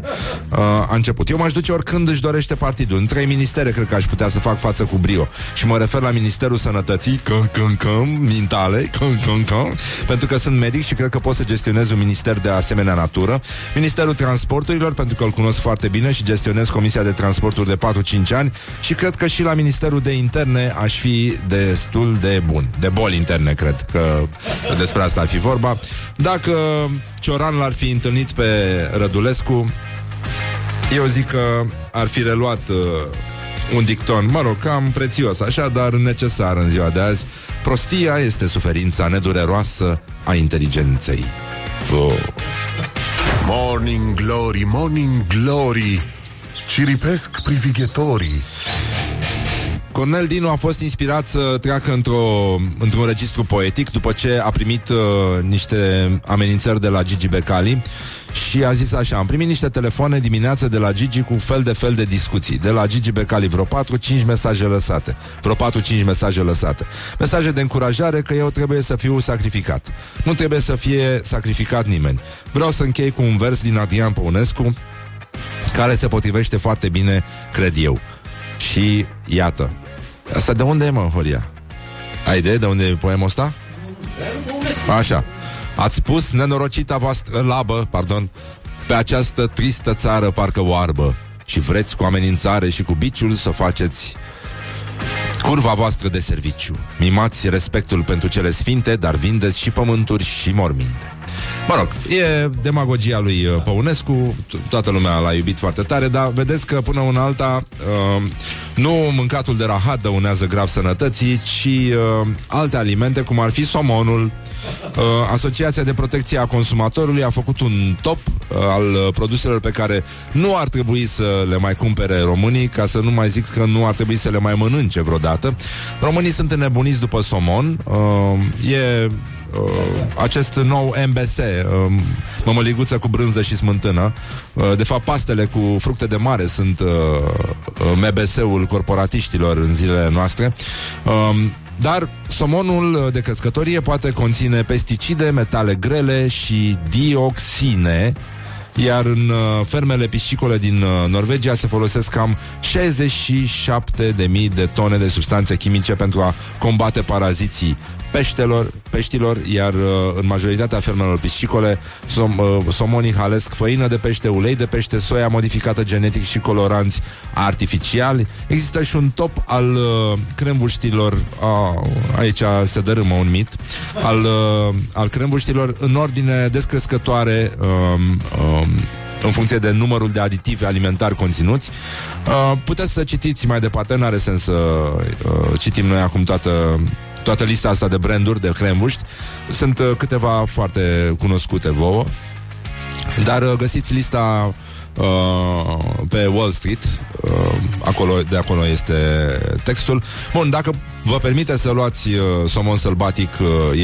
Speaker 2: uh, a început. Eu m-aș duce oricând își dorește partidul. În trei ministere cred că aș putea să fac față cu brio. Și mă refer la Ministerul Sănătății, căm, căm, căm, mintale, căm, căm, căm, pentru că sunt medic și cred că pot să gestionez un minister de asemenea natură. Ministerul Transporturilor, pentru că îl cunosc foarte bine și gestionez Comisia de Transporturi de 4-5 ani și cred că și la Ministerul de Interne aș fi destul de bun. De boli interne, cred că despre asta ar fi vorba. Dacă Cioran l-ar fi întâlnit pe Rădulescu, eu zic că ar fi reluat uh, un dicton, mă rog, cam prețios, așa, dar necesar în ziua de azi. Prostia este suferința nedureroasă a inteligenței. Oh.
Speaker 3: Morning Glory, Morning Glory Ciripesc privighetorii
Speaker 2: Cornel Dinu a fost inspirat să treacă într-o, într-un registru poetic după ce a primit uh, niște amenințări de la Gigi Becali și a zis așa, am primit niște telefoane dimineață de la Gigi cu fel de fel de discuții. De la Gigi Becali vreo 4-5 mesaje lăsate. Vreo 4-5 mesaje lăsate. Mesaje de încurajare că eu trebuie să fiu sacrificat. Nu trebuie să fie sacrificat nimeni. Vreau să închei cu un vers din Adrian Păunescu care se potrivește foarte bine, cred eu. Și iată. Asta de unde e, mă, Horia? Ai idee de unde e poemul ăsta? Așa. Ați spus nenorocita voastră labă, pardon, pe această tristă țară parcă oarbă și vreți cu amenințare și cu biciul să faceți curva voastră de serviciu. Mimați respectul pentru cele sfinte, dar vindeți și pământuri și morminte. Mă rog, e demagogia lui uh, Păunescu, to- toată lumea l-a iubit foarte tare, dar vedeți că până una alta uh, nu mâncatul de rahat dăunează grav sănătății, ci uh, alte alimente, cum ar fi somonul. Uh, Asociația de Protecție a Consumatorului a făcut un top uh, al uh, produselor pe care nu ar trebui să le mai cumpere românii, ca să nu mai zic că nu ar trebui să le mai mănânce vreodată. Românii sunt înnebuniți după somon. Uh, e uh, acest nou MBS, uh, mămăliguță cu brânză și smântână. Uh, de fapt, pastele cu fructe de mare sunt uh, uh, MBS-ul corporatiștilor în zilele noastre. Uh, dar somonul de crescătorie poate conține pesticide, metale grele și dioxine, iar în uh, fermele piscicole din uh, Norvegia se folosesc cam 67.000 de tone de substanțe chimice pentru a combate paraziții peștelor, peștilor, iar uh, în majoritatea fermelor piscicole som, uh, somonii halesc făină de pește, ulei de pește, soia modificată genetic și coloranți artificiali. Există și un top al uh, cremvuștilor, a, aici se dărâmă un mit, al, uh, al cremvuștilor în ordine descrescătoare um, um, în funcție de numărul de aditivi alimentari conținuți. Uh, puteți să citiți mai departe, n-are sens să uh, citim noi acum toată toată lista asta de branduri de cremvuști. Sunt uh, câteva foarte cunoscute vouă, dar uh, găsiți lista uh, pe Wall Street, uh, acolo, de acolo este textul. Bun, dacă vă permite să luați uh, somon sălbatic, uh,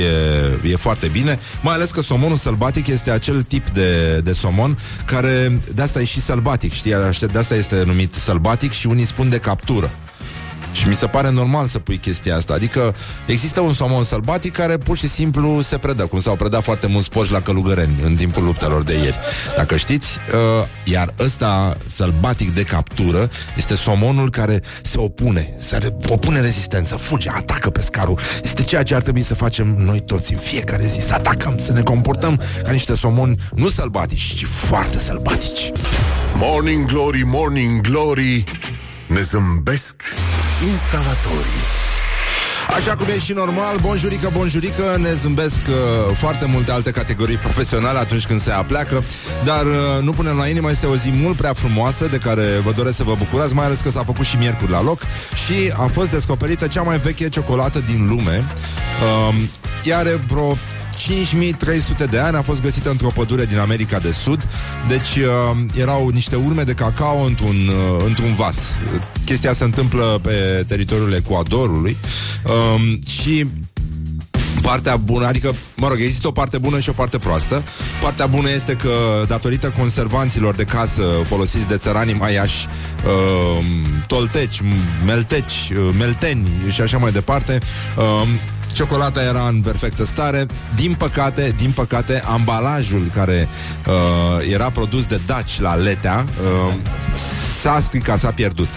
Speaker 2: e, e foarte bine, mai ales că somonul sălbatic este acel tip de, de somon care, de asta e și sălbatic, știi, de asta este numit sălbatic și unii spun de captură. Și mi se pare normal să pui chestia asta. Adică există un somon sălbatic care pur și simplu se predă, cum s-au predat foarte mulți poși la călugăreni în timpul luptelor de ieri. Dacă știți, uh, iar ăsta sălbatic de captură este somonul care se opune, se opune rezistență, fuge, atacă pescarul. Este ceea ce ar trebui să facem noi toți în fiecare zi, să atacăm, să ne comportăm ca niște somoni nu sălbatici, ci foarte sălbatici.
Speaker 3: Morning Glory, Morning Glory Ne zâmbesc instalatorii
Speaker 2: Așa cum e și normal, bonjurică, bonjurică, ne zâmbesc uh, foarte multe alte categorii profesionale atunci când se apleacă, dar uh, nu punem la inimă, este o zi mult prea frumoasă de care vă doresc să vă bucurați, mai ales că s-a făcut și miercuri la loc și a fost descoperită cea mai veche ciocolată din lume. Uh, ea are vreo 5300 de ani a fost găsită într-o pădure din America de Sud. Deci uh, erau niște urme de cacao într-un, uh, într-un vas. Chestia se întâmplă pe teritoriul Ecuadorului uh, și partea bună, adică, mă rog, există o parte bună și o parte proastă. Partea bună este că, datorită conservanților de casă folosiți de țăranii maiași, uh, tolteci, melteci, uh, melteni și așa mai departe, uh, Ciocolata era în perfectă stare. Din păcate, din păcate, ambalajul care uh, era produs de Daci la Letea uh, s-a stricat, s-a pierdut.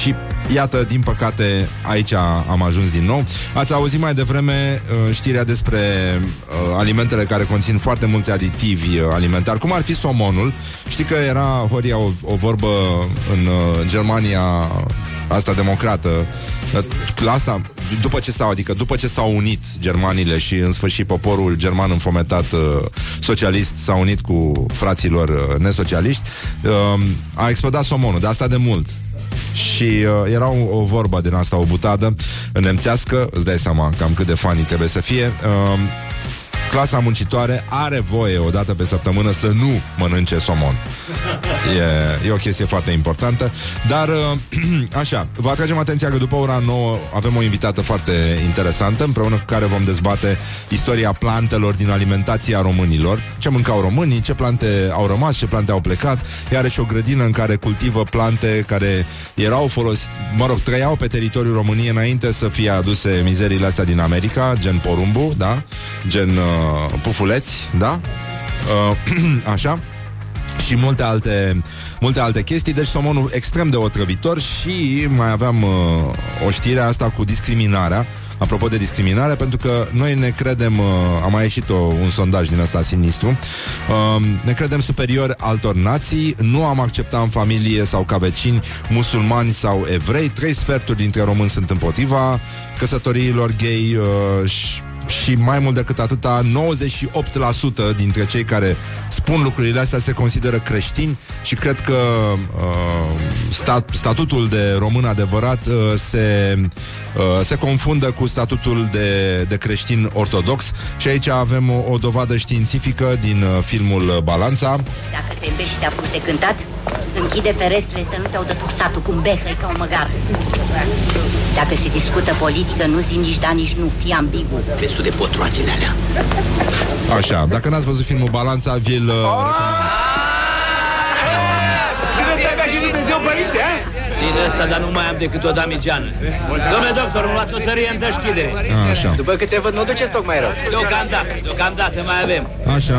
Speaker 2: Și iată, din păcate, aici am ajuns din nou. Ați auzit mai devreme uh, știrea despre uh, alimentele care conțin foarte mulți aditivi uh, alimentari, cum ar fi somonul. Știi că era, Horia, o, o vorbă în uh, Germania asta democrată, clasa, după ce s-au, adică după ce s-au unit germanile și în sfârșit poporul german înfometat uh, socialist s-a unit cu fraților uh, nesocialiști, uh, a explodat somonul, de asta de mult. Și uh, era o, o vorbă din asta, o butadă nemțească, îți dai seama cam cât de fani trebuie să fie. Uh, clasa muncitoare are voie o dată pe săptămână să nu mănânce somon. E, e o chestie foarte importantă. Dar, uh, așa, vă atragem atenția că după ora 9 avem o invitată foarte interesantă, împreună cu care vom dezbate istoria plantelor din alimentația românilor. Ce mâncau românii, ce plante au rămas, ce plante au plecat. Iar și o grădină în care cultivă plante care erau folosite, mă rog, trăiau pe teritoriul României înainte să fie aduse mizerile astea din America, gen porumbu, da? Gen uh, pufuleți, da? Uh, așa și multe alte, multe alte chestii, deci somonul extrem de otrăvitor și mai aveam uh, o știre asta cu discriminarea, apropo de discriminare, pentru că noi ne credem, uh, a mai ieșit o, un sondaj din asta sinistru, uh, ne credem superior altor nații, nu am acceptat în familie sau ca vecini musulmani sau evrei, trei sferturi dintre români sunt împotriva căsătoriilor gay uh, și și mai mult decât atâta, 98% dintre cei care spun lucrurile astea se consideră creștini și cred că uh, stat, statutul de român adevărat uh, se, uh, se confundă cu statutul de, de creștin ortodox și aici avem o, o dovadă științifică din uh, filmul Balanța.
Speaker 9: Dacă te îmbești și te apuci de cântat, închide ferestrele să nu te audă satul cum behăi ca o măgar. Dacă se discută politică, nu zi nici da, nici nu, fii ambigu.
Speaker 5: Destul de potroacele alea.
Speaker 2: Așa, dacă n-ați văzut filmul Balanța, vi-l uh, recomand.
Speaker 5: Din ăsta, dar nu mai am decât o damigeană. Domnule doctor, îmi luați o tărie în deschidere.
Speaker 2: Așa,
Speaker 5: După câte văd, nu duceți tocmai rău. Deocamdată, deocamdată mai avem.
Speaker 2: așa.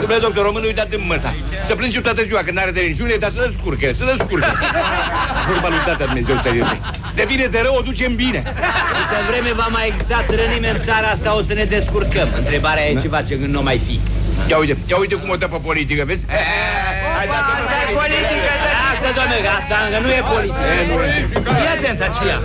Speaker 10: Domnule doctor, românul uitat în măsa. Să plângi toată ziua când are de rinjune, dar să descurche, să descurche. Vorba lui tata Dumnezeu să ierte. De bine de rău o ducem bine.
Speaker 5: Câte vreme va mai exista țărânime în țara asta, o să ne descurcăm. Întrebarea e ce face când nu mai fi.
Speaker 10: Ia uite, ia uite cum o dă pe politică, vezi? Hai, da,
Speaker 5: politică, Asta, doamne, că asta încă nu e politică. Fii atent, aceea.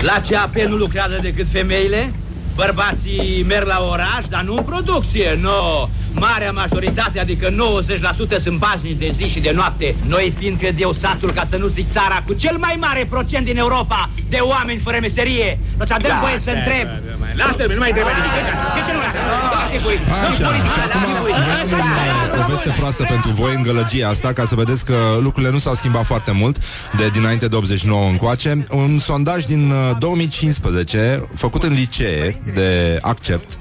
Speaker 5: La CAP nu lucrează decât femeile? Bărbații merg la oraș, dar nu în producție, nu. Marea majoritate, adică 90% sunt baznici de zi și de noapte. Noi fiind, cred eu, satul, ca să nu zic țara, cu cel mai mare procent din Europa de oameni fără meserie. Să dăm voie să întreb.
Speaker 10: Lasă-mă, nu mai trebuie nimic.
Speaker 5: De ce nu
Speaker 2: Așa, și acum mai am un, uh, o veste proastă pentru voi în gălăgia asta, ca să vedeți că lucrurile nu s-au schimbat foarte mult de dinainte de 89 încoace. Un sondaj din uh, 2015, făcut în licee de Accept,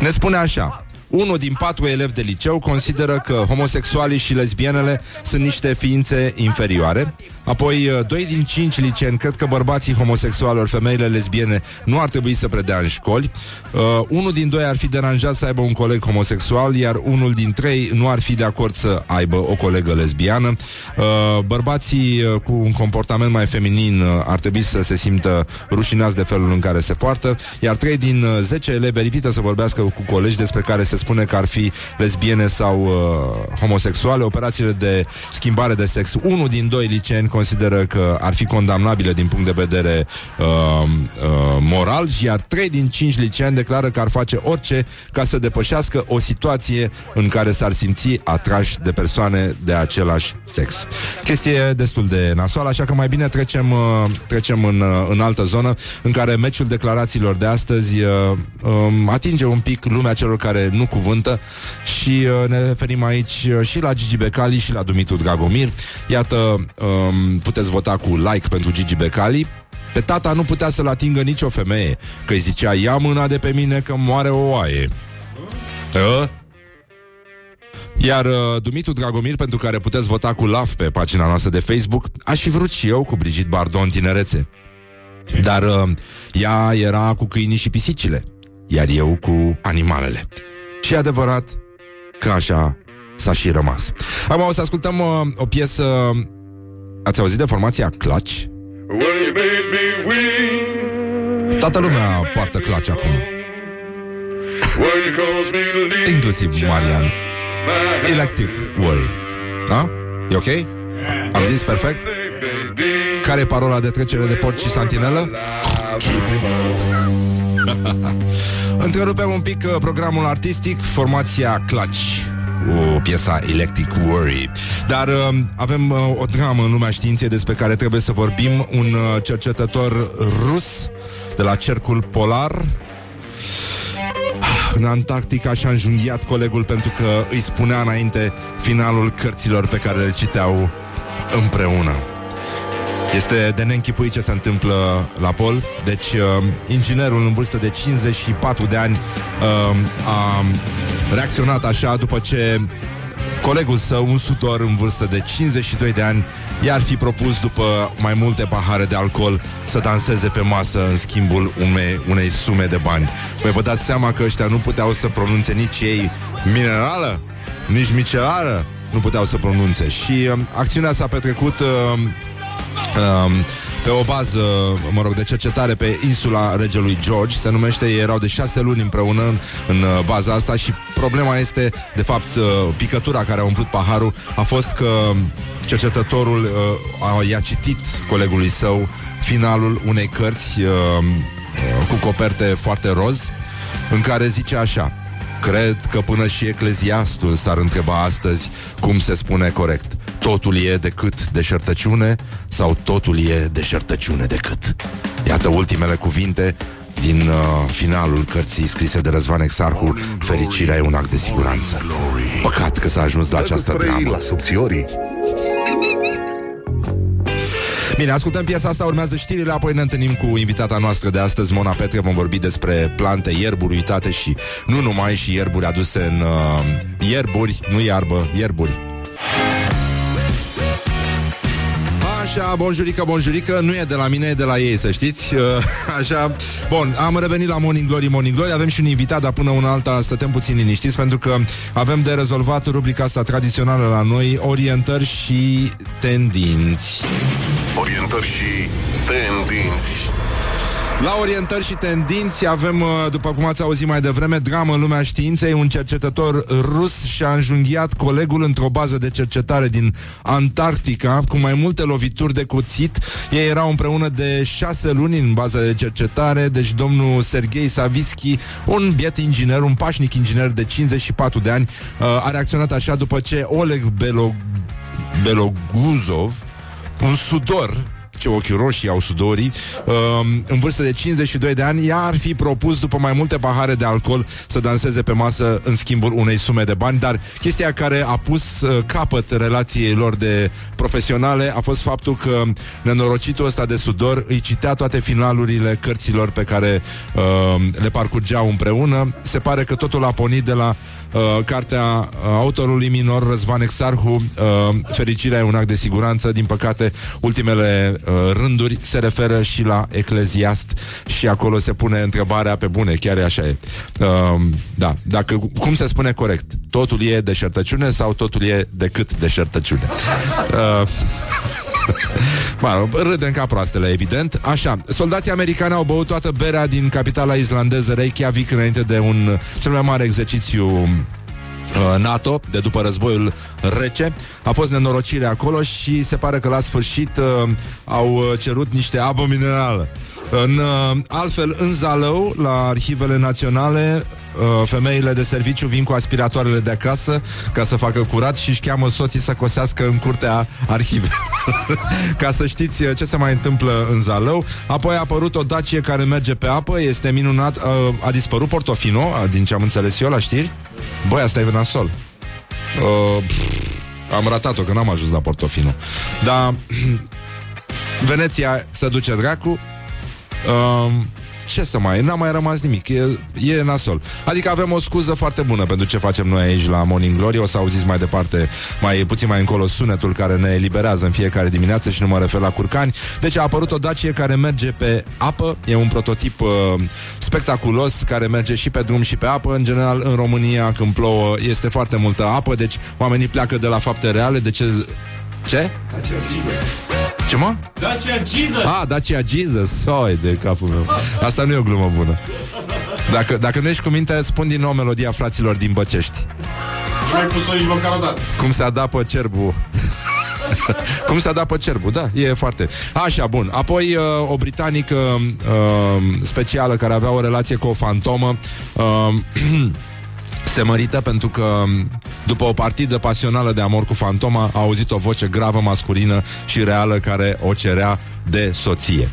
Speaker 2: ne spune așa. Unul din patru elevi de liceu consideră că homosexualii și lesbienele sunt niște ființe inferioare. Apoi, uh, doi din cinci liceeni cred că bărbații homosexuali ori femeile lesbiene nu ar trebui să predea în școli. Uh, unul din doi ar fi deranjat să aibă un coleg homosexual, iar unul din trei nu ar fi de acord să aibă o colegă lesbiană. Uh, bărbații uh, cu un comportament mai feminin uh, ar trebui să se simtă rușinați de felul în care se poartă, iar trei din uh, 10 elevi evită să vorbească cu colegi despre care se spune că ar fi lesbiene sau uh, homosexuale. Operațiile de schimbare de sex, unul din doi liceeni consideră că ar fi condamnabile din punct de vedere uh, uh, moral, iar trei din cinci liceeni declară că ar face orice ca să depășească o situație în care s-ar simți atrași de persoane de același sex. Chestie destul de nasoală, așa că mai bine trecem, uh, trecem în, uh, în altă zonă în care meciul declarațiilor de astăzi uh, um, atinge un pic lumea celor care nu cuvântă și uh, ne referim aici uh, și la Gigi Becali și la Dumitru Dragomir. Iată, um, puteți vota cu like pentru Gigi Becali. Pe tata nu putea să-l atingă nicio femeie, că îi zicea, ia mâna de pe mine că moare o oaie. Uh? Iar uh, Dumitru Dragomir, pentru care puteți vota cu laf pe pagina noastră de Facebook, aș fi vrut și eu cu Brigitte Bardot în tinerețe. Dar uh, ea era cu câinii și pisicile, iar eu cu animalele. Și e adevărat că așa s-a și rămas. Acum o să ascultăm uh, o piesă... Ați auzit de formația Clutch? Toată lumea poartă Clutch acum. Inclusiv Marian. Electric Worry. Da? E ok? Am zis perfect? Care e parola de trecere de port și santinelă? Întrerupem un pic uh, programul artistic, formația Clutch cu piesa Electric Worry. Dar uh, avem uh, o dramă în lumea științei despre care trebuie să vorbim. Un uh, cercetător rus de la Cercul Polar în Antarctica și-a înjunghiat colegul pentru că îi spunea înainte finalul cărților pe care le citeau împreună. Este de neînchipuit ce se întâmplă la Pol. Deci, uh, inginerul în vârstă de 54 de ani uh, a reacționat așa după ce colegul său, un sudor în vârstă de 52 de ani, i-ar fi propus după mai multe pahare de alcool să danseze pe masă în schimbul unei, unei sume de bani. Păi vă dați seama că ăștia nu puteau să pronunțe nici ei minerală, nici micelară, nu puteau să pronunțe. Și uh, acțiunea s-a petrecut... Uh, um, pe o bază, mă rog, de cercetare pe insula regelui George, se numește, ei erau de șase luni împreună în, în uh, baza asta și problema este, de fapt, uh, picătura care a umplut paharul a fost că cercetătorul uh, a, i-a citit colegului său finalul unei cărți uh, cu coperte foarte roz, în care zice așa Cred că până și ecleziastul s-ar întreba astăzi cum se spune corect. Totul e decât deșertăciune sau totul e deșertăciune decât. Iată ultimele cuvinte din uh, finalul cărții scrise de Răzvan Exarhu, Fericirea e un act de siguranță. Păcat că s-a ajuns la această dramă.
Speaker 3: La subțiorii.
Speaker 2: Bine, ascultăm piesa asta, urmează știrile, apoi ne întâlnim cu invitata noastră de astăzi, Mona Petre, vom vorbi despre plante, ierburi uitate și nu numai și ierburi aduse în uh, ierburi, nu iarbă, ierburi. Așa, bonjurică, bonjurică, nu e de la mine, e de la ei, să știți. Uh, Așa, bun, am revenit la Morning Glory, Morning Glory, avem și un invitat, dar până una alta stătem puțin liniștiți, pentru că avem de rezolvat rubrica asta tradițională la noi, orientări și tendinți.
Speaker 3: Orientări și tendinți.
Speaker 2: La orientări și tendinți avem, uh, după cum ați auzit mai devreme, dramă în lumea științei. Un cercetător rus și-a înjunghiat colegul într-o bază de cercetare din Antarctica cu mai multe lovituri de cuțit. Ei erau împreună de șase luni în baza de cercetare, deci domnul Sergei Savitski, un biet inginer, un pașnic inginer de 54 de ani, uh, a reacționat așa după ce Oleg Belog... Beloguzov, un sudor ce ochi roșii au sudorii, uh, în vârstă de 52 de ani, ea ar fi propus după mai multe pahare de alcool să danseze pe masă în schimbul unei sume de bani, dar chestia care a pus uh, capăt relației lor de profesionale a fost faptul că nenorocitul ăsta de sudor îi citea toate finalurile cărților pe care uh, le parcurgeau împreună. Se pare că totul a pornit de la uh, cartea uh, autorului minor Răzvan Exarhu, uh, Fericirea e un act de siguranță. Din păcate, ultimele uh, rânduri se referă și la Ecleziast și acolo se pune întrebarea pe bune, chiar e așa e. Uh, da, dacă, cum se spune corect? Totul e deșertăciune sau totul e decât deșertăciune? Uh, Mă, râdem ca proastele, evident. Așa, soldații americani au băut toată berea din capitala islandeză Reykjavik înainte de un cel mai mare exercițiu uh, NATO de după războiul rece. A fost nenorocire acolo și se pare că la sfârșit uh, au uh, cerut niște apă minerală. În, uh, altfel, în Zalău, la arhivele naționale, uh, femeile de serviciu vin cu aspiratoarele de acasă ca să facă curat și își cheamă soții să cosească în curtea arhivelor. ca să știți uh, ce se mai întâmplă în Zalău. Apoi a apărut o Dacie care merge pe apă, este minunat. Uh, a dispărut Portofino, uh, din ce am înțeles eu la știri. Băi, asta e nasol. Uh, pff, am ratat-o, că n-am ajuns la Portofino. Dar Veneția se duce dracu Um, ce să mai, n-a mai rămas nimic e, e nasol, adică avem o scuză foarte bună Pentru ce facem noi aici la Morning Glory O să auziți mai departe, mai puțin mai încolo Sunetul care ne eliberează în fiecare dimineață Și nu mă refer la curcani. Deci a apărut o Dacie care merge pe apă E un prototip uh, spectaculos Care merge și pe drum și pe apă. În general în România când plouă Este foarte multă apă, deci oamenii pleacă de la fapte reale. De ce... Ce? Ce mă?
Speaker 11: Dacia Jesus!
Speaker 2: Ah, Dacia Jesus. Oi, de capul meu. Asta nu e o glumă bună. Dacă, dacă nu ești cu minte, spun din nou melodia fraților din Băcești.
Speaker 11: Nu ai pus-o nici măcar o dată.
Speaker 2: Cum se adapă cerbul Cum se adapă cerbul, da, e foarte. Așa, bun, apoi uh, o britanică uh, specială Care avea o relație cu o fantomă uh, se mărită pentru că după o partidă pasională de amor cu fantoma a auzit o voce gravă masculină și reală care o cerea de soție.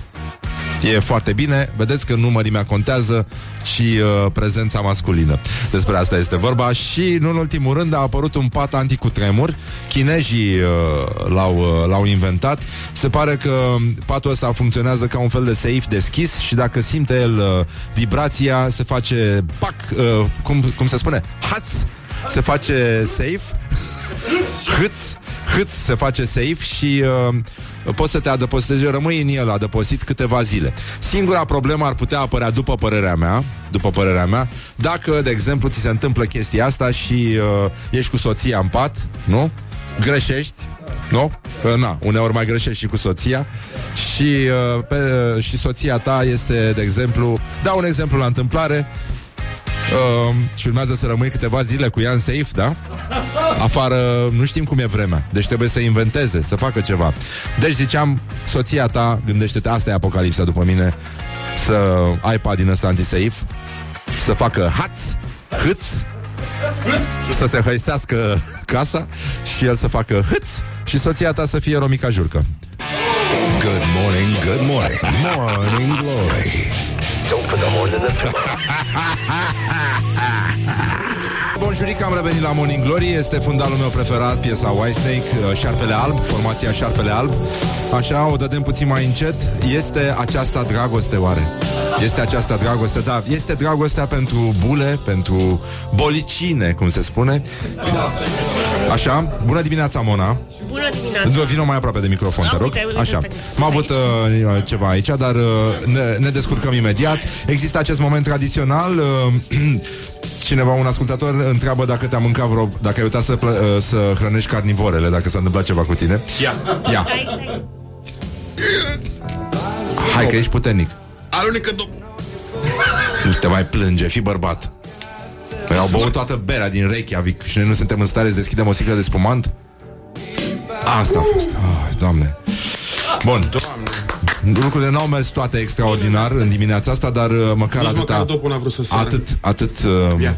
Speaker 2: E foarte bine, vedeți că nu mărimea contează, ci uh, prezența masculină. Despre asta este vorba și, nu în ultimul rând, a apărut un pat anticutremur. Chinezii uh, l-au, uh, l-au inventat. Se pare că patul ăsta funcționează ca un fel de safe deschis și dacă simte el uh, vibrația, se face pac, uh, cum, cum se spune? Haț! Se face safe. Hâț! Hâț se face safe și uh, poți să te adăpostezi, rămâi în el adăpostit câteva zile. Singura problemă ar putea apărea după părerea mea, după părerea mea, dacă, de exemplu, ți se întâmplă chestia asta și uh, ești cu soția în pat, nu? Greșești, nu? Că, na, uneori mai greșești și cu soția și, uh, pe, uh, și soția ta este, de exemplu, dau un exemplu la întâmplare, uh, și urmează să rămâi câteva zile cu ea în safe, da? Afară, nu știm cum e vremea Deci trebuie să inventeze, să facă ceva Deci ziceam, soția ta, gândește-te Asta e apocalipsa după mine să iPad din ăsta antisafe, să facă haț, hâț, să se hăisească casa și el să facă hâț și soția ta să fie Romica Jurcă.
Speaker 1: Good morning, good morning, morning glory. Don't put the horn in the
Speaker 2: Bonjuric, am revenit la Morning Glory Este fundalul meu preferat, piesa Whitesnake uh, Șarpele Alb, formația Șarpele Alb Așa, o dădem puțin mai încet Este aceasta dragoste, oare? Este aceasta dragoste, da Este dragostea pentru bule, pentru bolicine, cum se spune Așa, bună dimineața, Mona
Speaker 12: Bună dimineața!
Speaker 2: Vino mai aproape de microfon,
Speaker 12: Da,
Speaker 2: te rog.
Speaker 12: uite, uite,
Speaker 2: Așa.
Speaker 12: uite,
Speaker 2: M-a avut
Speaker 12: aici.
Speaker 2: uh, ceva aici, dar uh, ne, ne descurcăm imediat. Există acest moment tradițional. Uh, cineva, un ascultător, întreabă dacă te-a mâncat vreo... Dacă ai uitat să, plă, uh, să hrănești carnivorele, dacă s-a întâmplat ceva cu tine.
Speaker 11: Ia.
Speaker 2: Ia. Hai că ești puternic.
Speaker 11: Alunecă do-
Speaker 2: Nu te mai plânge, fii bărbat. Păi au băut toată berea din Reykjavik și noi nu suntem în stare să deschidem o sticlă de spumant? Asta a fost. Oh, doamne. Bun. Lucrurile n-au mers toate extraordinar în dimineața asta, dar uh, măcar
Speaker 11: Nici
Speaker 2: atâta...
Speaker 11: măcar dopul n-a vrut să sară.
Speaker 2: Atât, atât... Uh,
Speaker 11: Ia.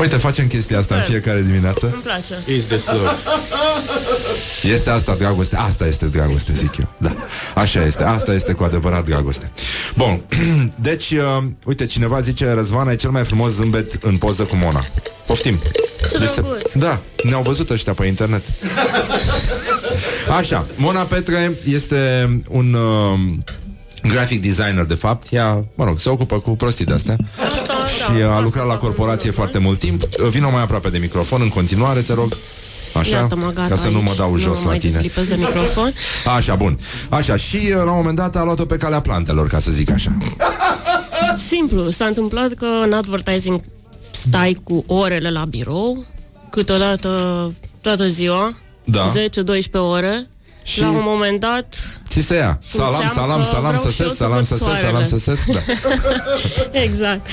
Speaker 2: Uite, facem chestia asta în fiecare dimineață.
Speaker 12: Îmi place.
Speaker 11: Is this love?
Speaker 2: Este asta dragoste, asta este dragoste, zic eu. Da, așa este, asta este cu adevărat dragoste. Bun, deci, uh, uite, cineva zice, Răzvan, ai cel mai frumos zâmbet în poză cu Mona. Poftim.
Speaker 12: Ce
Speaker 2: Deci se-
Speaker 12: drăguț.
Speaker 2: Da, ne-au văzut ăștia pe internet. Așa, Mona Petre este un uh, graphic designer, de fapt. Ea, mă rog, se ocupă cu prostii de-astea.
Speaker 12: Asta,
Speaker 2: Și
Speaker 12: da,
Speaker 2: a lucrat la corporație foarte mult timp. Vino mai aproape de microfon, în continuare, te rog. Așa,
Speaker 12: Iată-mă, gata
Speaker 2: ca să nu mă
Speaker 12: aici.
Speaker 2: dau jos
Speaker 12: nu
Speaker 2: la
Speaker 12: mai
Speaker 2: tine.
Speaker 12: dezlipesc de microfon.
Speaker 2: Așa, bun. Așa, și uh, la un moment dat a luat-o pe calea plantelor, ca să zic așa.
Speaker 12: Simplu, s-a întâmplat că în advertising stai cu orele la birou, câteodată toată ziua,
Speaker 2: Da.
Speaker 12: 10-12 ore,
Speaker 2: Și-
Speaker 12: și la un moment dat
Speaker 2: Ți se ia. Salam,
Speaker 12: Simțeam
Speaker 2: salam,
Speaker 12: că
Speaker 2: salam,
Speaker 12: vreau și eu
Speaker 2: săsesc,
Speaker 12: să
Speaker 2: salam,
Speaker 12: văd
Speaker 2: săsesc, salam,
Speaker 12: soarele.
Speaker 2: săsesc, da.
Speaker 12: exact.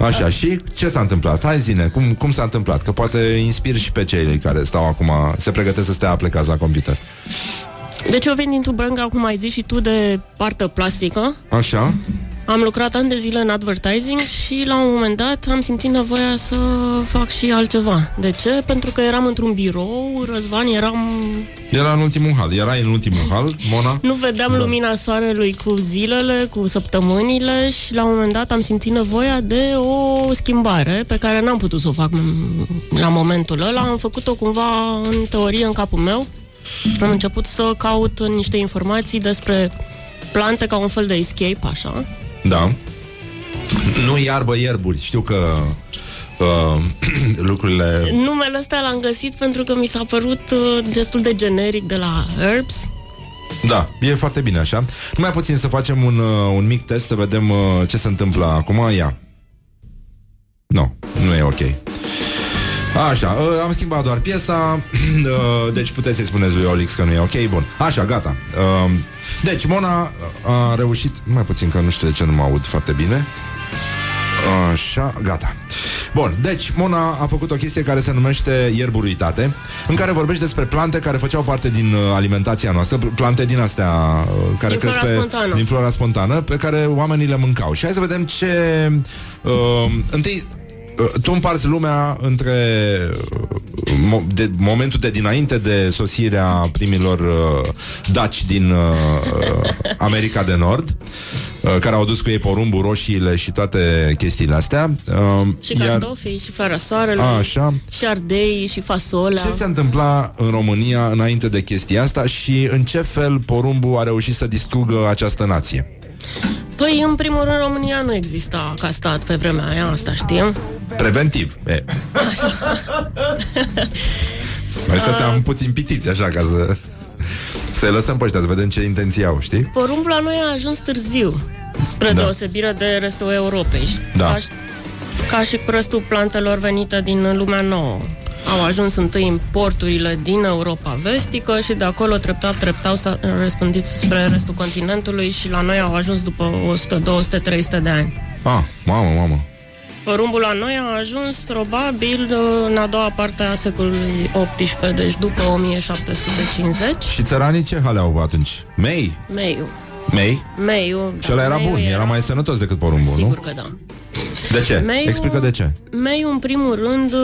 Speaker 2: Așa, și ce s-a întâmplat? Hai zine, cum, cum s-a întâmplat? Că poate inspir și pe cei care stau acum, se pregătesc să stea plecați la computer.
Speaker 12: Deci eu vin dintr-un brânga, cum ai zis și tu, de partă plastică.
Speaker 2: Așa?
Speaker 12: Am lucrat ani de zile în advertising și la un moment dat am simțit nevoia să fac și altceva. De ce? Pentru că eram într-un birou, Răzvan, eram...
Speaker 2: Era în ultimul hal. Era în ultimul hal, Mona?
Speaker 12: Nu vedeam da. lumina soarelui cu zilele, cu săptămânile și la un moment dat am simțit nevoia de o schimbare pe care n-am putut să o fac m- la momentul ăla. Am făcut-o cumva în teorie în capul meu. Am început să caut niște informații despre plante ca un fel de escape, așa.
Speaker 2: Da. Nu iarbă ierburi. Știu că uh, lucrurile...
Speaker 12: Numele ăsta l-am găsit pentru că mi s-a părut uh, destul de generic de la Herbs.
Speaker 2: Da, e foarte bine așa. Numai puțin să facem un, uh, un mic test să vedem uh, ce se întâmplă acum. Ia. Nu, nu e ok. Așa, uh, am schimbat doar piesa uh, Deci puteți să-i spuneți lui Olix că nu e ok Bun, așa, gata. Uh, Deci Mona a reușit Mai puțin că nu știu de ce nu mă aud foarte bine. Așa, gata. Bun, deci Mona a făcut o chestie care se numește ierburuitate În care vorbește despre plante care făceau parte din uh, alimentația noastră Plante din astea uh, care
Speaker 12: Din
Speaker 2: cresc
Speaker 12: flora
Speaker 2: pe,
Speaker 12: spontană.
Speaker 2: din flora spontană Pe care oamenii le mâncau. Și hai să vedem ce uh, Întâi uh, tu împarți lumea între uh, mo- de, momentul de dinainte de sosirea primilor uh, daci din uh, uh, America de Nord, uh, care au dus cu ei porumbul, roșiile și toate chestiile astea. Uh,
Speaker 12: Și cartofii, și fără soarele,
Speaker 2: Așa.
Speaker 12: și ardei, și fasolea.
Speaker 2: Ce se întâmpla în România înainte de chestia asta și în ce fel porumbul a reușit să distrugă această nație?
Speaker 12: Păi, în primul rând, România nu exista ca stat pe vremea aia, asta știm.
Speaker 2: Preventiv. E. Noi stăteam puțin pitiți așa ca să să-i lăsăm pe ăștia, să vedem ce intenții au, știi?
Speaker 12: Porumbul la noi a ajuns târziu, spre
Speaker 2: Da.
Speaker 12: deosebire de restul Europei. Și
Speaker 2: Da.
Speaker 12: Ca, ca și cu restul plantelor venite din lumea nouă. Au ajuns întâi în porturile din Europa vestică și de acolo treptat, treptat s-a răspândit spre restul continentului și la noi au ajuns după 100, 200, 300 de ani.
Speaker 2: Ah, mamă, mamă.
Speaker 12: Porumbul la noi a ajuns probabil în a doua parte a secolului XVIII, deci după 1750.
Speaker 2: Și țăranii ce hale au atunci? Mei?
Speaker 12: Meiu.
Speaker 2: Mei?
Speaker 12: Meiu.
Speaker 2: Și ăla era
Speaker 12: meiu
Speaker 2: bun, era mai sănătos decât porumbul,
Speaker 12: Sigur
Speaker 2: nu?
Speaker 12: că da.
Speaker 2: De ce?
Speaker 12: Meiu-
Speaker 2: Explică de ce.
Speaker 12: Meiu, în primul rând,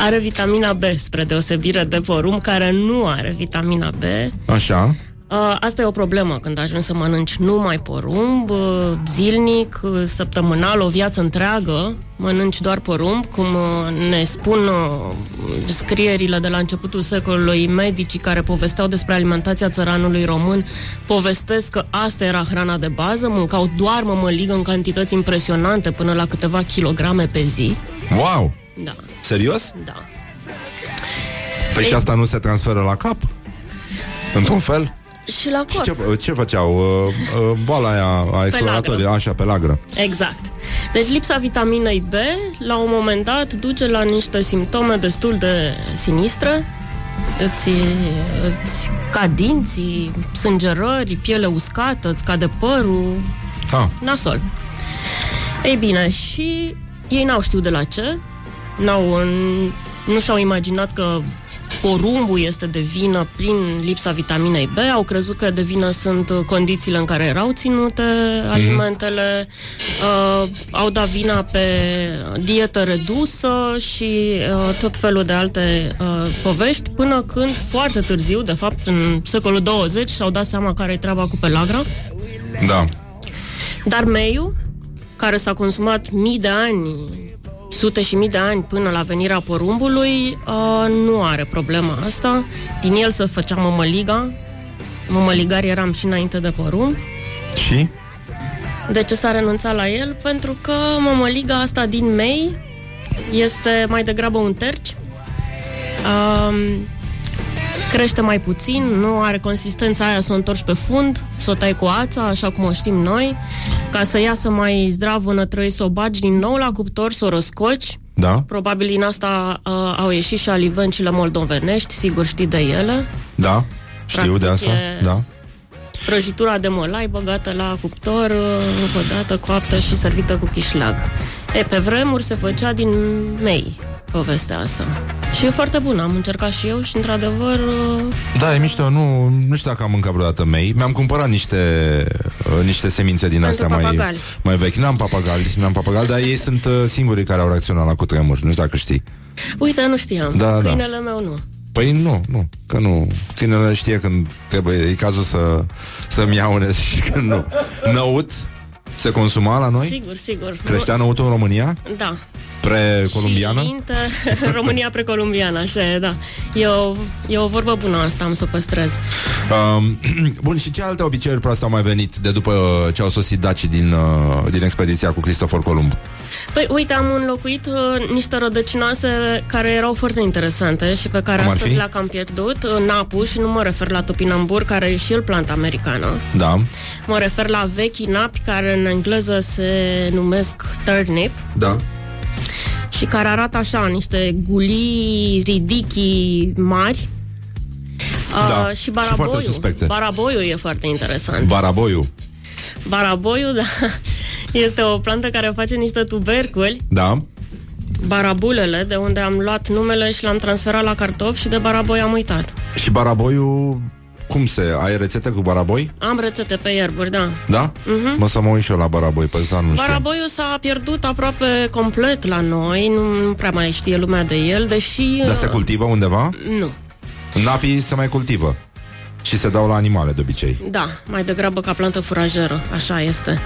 Speaker 12: are vitamina B, spre deosebire de porumb, care nu are vitamina B.
Speaker 2: Așa.
Speaker 12: Uh, Asta e o problemă când ajungi să mănânci numai porumb, uh, zilnic, uh, săptămânal, o viață întreagă, mănânci doar porumb, cum uh, ne spun uh, scrierile de la începutul secolului, medicii care povesteau despre alimentația țăranului român, povestesc că asta era hrana de bază, mâncau doar mămăligă în cantități impresionante, până la câteva kilograme pe zi.
Speaker 2: Wow!
Speaker 12: Da,
Speaker 2: Serios?
Speaker 12: da.
Speaker 2: Păi și asta nu se transferă la cap? Într-un fel?
Speaker 12: Și la
Speaker 2: Și
Speaker 12: corp.
Speaker 2: ce, ce făceau? Uh, uh, boala aia a exploratorii, așa, pe lagră.
Speaker 12: Exact. Deci lipsa vitaminei B, la un moment dat, duce la niște simptome destul de sinistre. Îți, îți cad dinții, sângerări, piele uscată, îți cade părul,
Speaker 2: Ah,
Speaker 12: nasol. Ei bine, și ei n-au știut de la ce, n-au, nu și-au imaginat că porumbul este de vină prin lipsa vitaminei B, au crezut că de vină sunt uh, condițiile în care erau ținute alimentele, uh, au dat vina pe dietă redusă și uh, tot felul de alte uh, povești, până când foarte târziu, de fapt în secolul 20, și-au dat seama care e treaba cu pelagra.
Speaker 2: da.
Speaker 12: Dar meiul, care s-a consumat mii de ani, sute și mii de ani până la venirea porumbului, uh, nu are problema asta. Din el se făcea mămăliga. Mămăligari eram și înainte de porumb.
Speaker 2: Și?
Speaker 12: De ce s-a renunțat la el? Pentru că mămăliga asta din mei este mai degrabă un terci. Um, crește mai puțin, nu are consistența aia să o întorci pe fund, să o tai cu ața, așa cum o știm noi, ca să iasă mai zdravă nătrăi, să o bagi din nou la cuptor, să o răscoci.
Speaker 2: Da?
Speaker 12: Probabil din asta uh, au ieșit și alivencile moldovenești, sigur știi de ele.
Speaker 2: Da? Știu de
Speaker 12: Practic
Speaker 2: asta?
Speaker 12: e-
Speaker 2: Da.
Speaker 12: Prăjitura de mălai băgată la cuptor, uh, încă o dată coaptă și servită cu chișlag. E, pe vremuri se făcea din mei povestea asta. Și e foarte bună, am încercat și eu și într-adevăr uh,
Speaker 2: Da, e mișto, nu, nu știu dacă am mâncat vreodată mei. Mi-am cumpărat niște, uh, niște semințe din
Speaker 12: Pentru
Speaker 2: astea mai,
Speaker 12: papagali.
Speaker 2: mai vechi. N-am papagali, n-am papagali, dar ei sunt uh, singurii care au reacționat la cutremur. Nu știu dacă știi.
Speaker 12: Uite, nu știam.
Speaker 2: Da, da.
Speaker 12: Câinele meu nu.
Speaker 2: Păi nu, nu, că nu. Câinele știe când trebuie, e cazul să, să-mi iaune și când nu. Năut se consuma la noi?
Speaker 12: Sigur, sigur.
Speaker 2: Creștea năutul în România?
Speaker 12: Da.
Speaker 2: Pre-columbiană?
Speaker 12: Și inter... România precolumbiană, așa e, da. E o, e o vorbă bună asta, am să o păstrez.
Speaker 2: Um, bun, și ce alte obiceiuri proaste au mai venit de după ce au sosit dacii din, uh, din expediția cu Cristofor Columb?
Speaker 12: Păi, uite, am înlocuit uh, niște rădăcinoase care erau foarte interesante și pe care
Speaker 2: Cum ar
Speaker 12: astăzi
Speaker 2: fi?
Speaker 12: le-am cam pierdut. Uh, Napu, și nu mă refer la topinambur, care e și el planta americană.
Speaker 2: Da,
Speaker 12: Mă refer la vechii napi, care în engleză se numesc turnip
Speaker 2: da.
Speaker 12: și care arată așa, niște gulii ridichii mari.
Speaker 2: Da,
Speaker 12: Uh,
Speaker 2: și
Speaker 12: și
Speaker 2: foarte
Speaker 12: baraboiul.
Speaker 2: suspecte.
Speaker 12: Baraboiul e foarte interesant.
Speaker 2: Baraboiu.
Speaker 12: Baraboiul, da, este o plantă care face niște tuberculi,
Speaker 2: Da.
Speaker 12: barabulele, de unde am luat numele și l-am transferat la cartofi și de baraboi am uitat.
Speaker 2: Și baraboiul, cum se... Ai rețete cu baraboi?
Speaker 12: Am rețete pe ierburi, da.
Speaker 2: Da?
Speaker 12: Mhm.
Speaker 2: Mă să mă uit și eu la baraboi, pe să nu știu.
Speaker 12: Baraboiul s-a pierdut aproape complet la noi, nu, nu prea mai știe lumea de el, deși...
Speaker 2: Dar se cultivă undeva?
Speaker 12: Nu.
Speaker 2: Napii se mai cultivă. Și se dau la animale de obicei.
Speaker 12: Da, mai degrabă ca plantă furajeră, așa este.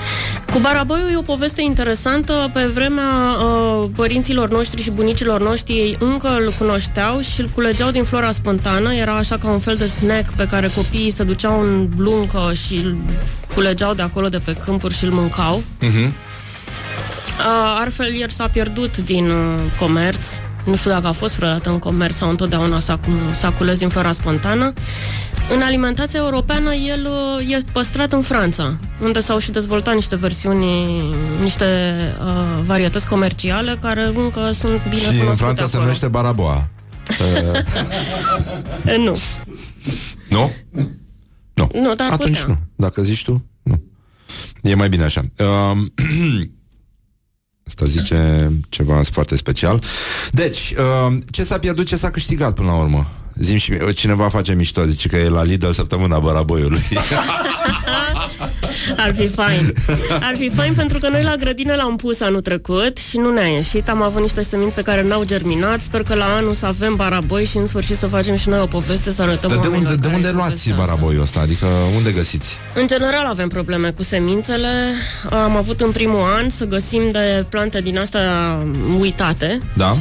Speaker 12: Cu baraboiul e o poveste interesantă. Pe vremea uh, părinților noștri și bunicilor noștri, ei încă îl cunoșteau și îl culegeau din flora spontană. Era așa ca un fel de snack pe care copiii se duceau în bluncă și îl culegeau de acolo, de pe câmpuri și îl mâncau.
Speaker 2: Mhm.
Speaker 12: Uh, altfel, el s-a pierdut din uh, comerț. Nu știu dacă a fost vreodată în comerț sau întotdeauna s-a, s-a cules din flora spontană. În alimentația europeană, el uh, e păstrat în Franța, unde s-au și dezvoltat niște versiuni, niște uh, varietăți comerciale care încă sunt bine
Speaker 2: Și
Speaker 12: cunoscute
Speaker 2: în Franța se
Speaker 12: acolo.
Speaker 2: numește baraboa. Uh,
Speaker 12: Eh, Nu,
Speaker 2: nu? Nu.
Speaker 12: nu, dar
Speaker 2: Atunci
Speaker 12: putea.
Speaker 2: nu. Dacă zici tu, nu. E mai bine așa. Um, Asta zice ceva foarte special. Deci, uh, ce s-a pierdut, ce s-a câștigat până la urmă? Zim și mie, cineva face mișto, zice că e la Lidl săptămâna baraboiului.
Speaker 12: Ar fi fain. Ar fi fain pentru că noi la grădină l-am pus anul trecut și nu ne-a ieșit. Am avut niște semințe care n-au germinat. Sper că la anul să avem baraboi și în sfârșit să facem și noi o poveste, să arătăm
Speaker 2: de, de
Speaker 12: oamenilor
Speaker 2: unde, de
Speaker 12: care
Speaker 2: unde
Speaker 12: e
Speaker 2: luați
Speaker 12: povestea asta.
Speaker 2: baraboiul ăsta? Adică unde găsiți?
Speaker 12: În general avem probleme cu semințele. Am avut în primul an să găsim de plante din astea uitate.
Speaker 2: Da?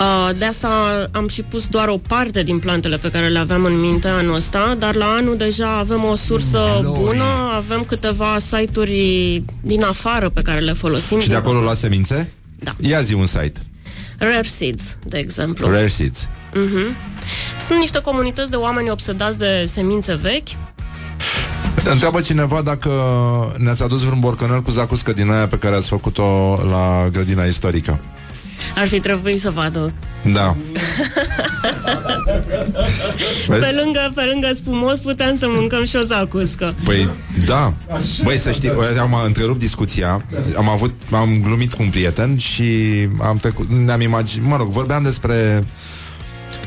Speaker 12: Uh, De asta am și pus doar o parte din plantele pe care le aveam în minte anul ăsta, dar la anul deja avem o sursă bună, avem câteva site-uri din afară pe care le folosim.
Speaker 2: Și de acolo luați semințe?
Speaker 12: Da.
Speaker 2: Ia zi un site.
Speaker 12: Rare Seeds, de exemplu.
Speaker 2: Rare Seeds.
Speaker 12: Mhm. Sunt niște comunități de oameni obsedați de semințe vechi.
Speaker 2: Întreabă cineva dacă ne-ați adus vreun borcanel cu zacuscă din aia pe care ați făcut-o la grădina istorică.
Speaker 12: Ar fi trebuit să vă aduc.
Speaker 2: Da. Vezi?
Speaker 12: Pe lângă, pe lângă spumos puteam să mâncăm și o zacuscă.
Speaker 2: Păi, da. Băi, să știi, eu am întrerupt discuția. Am avut, am glumit cu un prieten și am trecut, ne-am imaginat, mă rog, vorbeam despre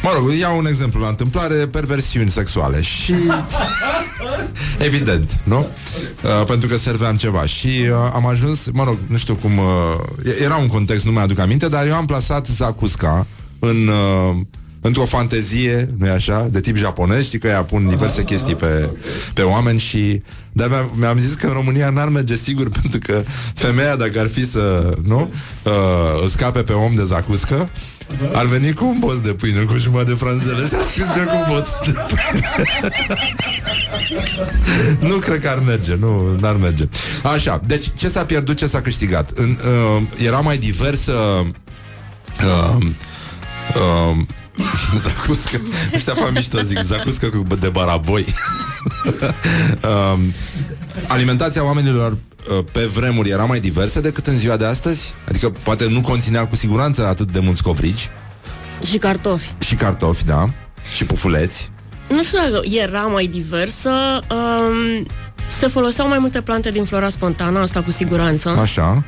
Speaker 2: Mă rog, iau un exemplu la întâmplare, perversiuni sexuale și... Evident, nu? Uh, pentru că serveam ceva și uh, am ajuns, mă rog, nu știu cum... Uh, era un context, nu mi-aduc aminte, dar eu am plasat Zakuska în... Uh, într-o fantezie, nu-i așa, de tip japonez, știi că ea pun diverse chestii pe, pe oameni și dar mi-am, mi-am zis că în România n-ar merge sigur pentru că femeia, dacă ar fi să, nu, uh, îl scape pe om de zacuscă, ar veni cu un boț de pâine, cu jumătate de franzele și ar strânge cu un boț de pâine. nu cred că ar merge, nu, n-ar merge. Așa, deci ce s-a pierdut, ce s-a câștigat? În, uh, era mai diversă uh, uh, Zacuscă Ăștia fac mișto, zic Zacuscă cu de baraboi um, Alimentația oamenilor uh, pe vremuri era mai diversă decât în ziua de astăzi? Adică poate nu conținea cu siguranță atât de mulți covrici
Speaker 12: Și cartofi.
Speaker 2: Și cartofi, da Și pufuleți
Speaker 12: Nu știu dacă era mai diversă. Um, se foloseau mai multe plante din flora spontană, asta cu siguranță.
Speaker 2: Așa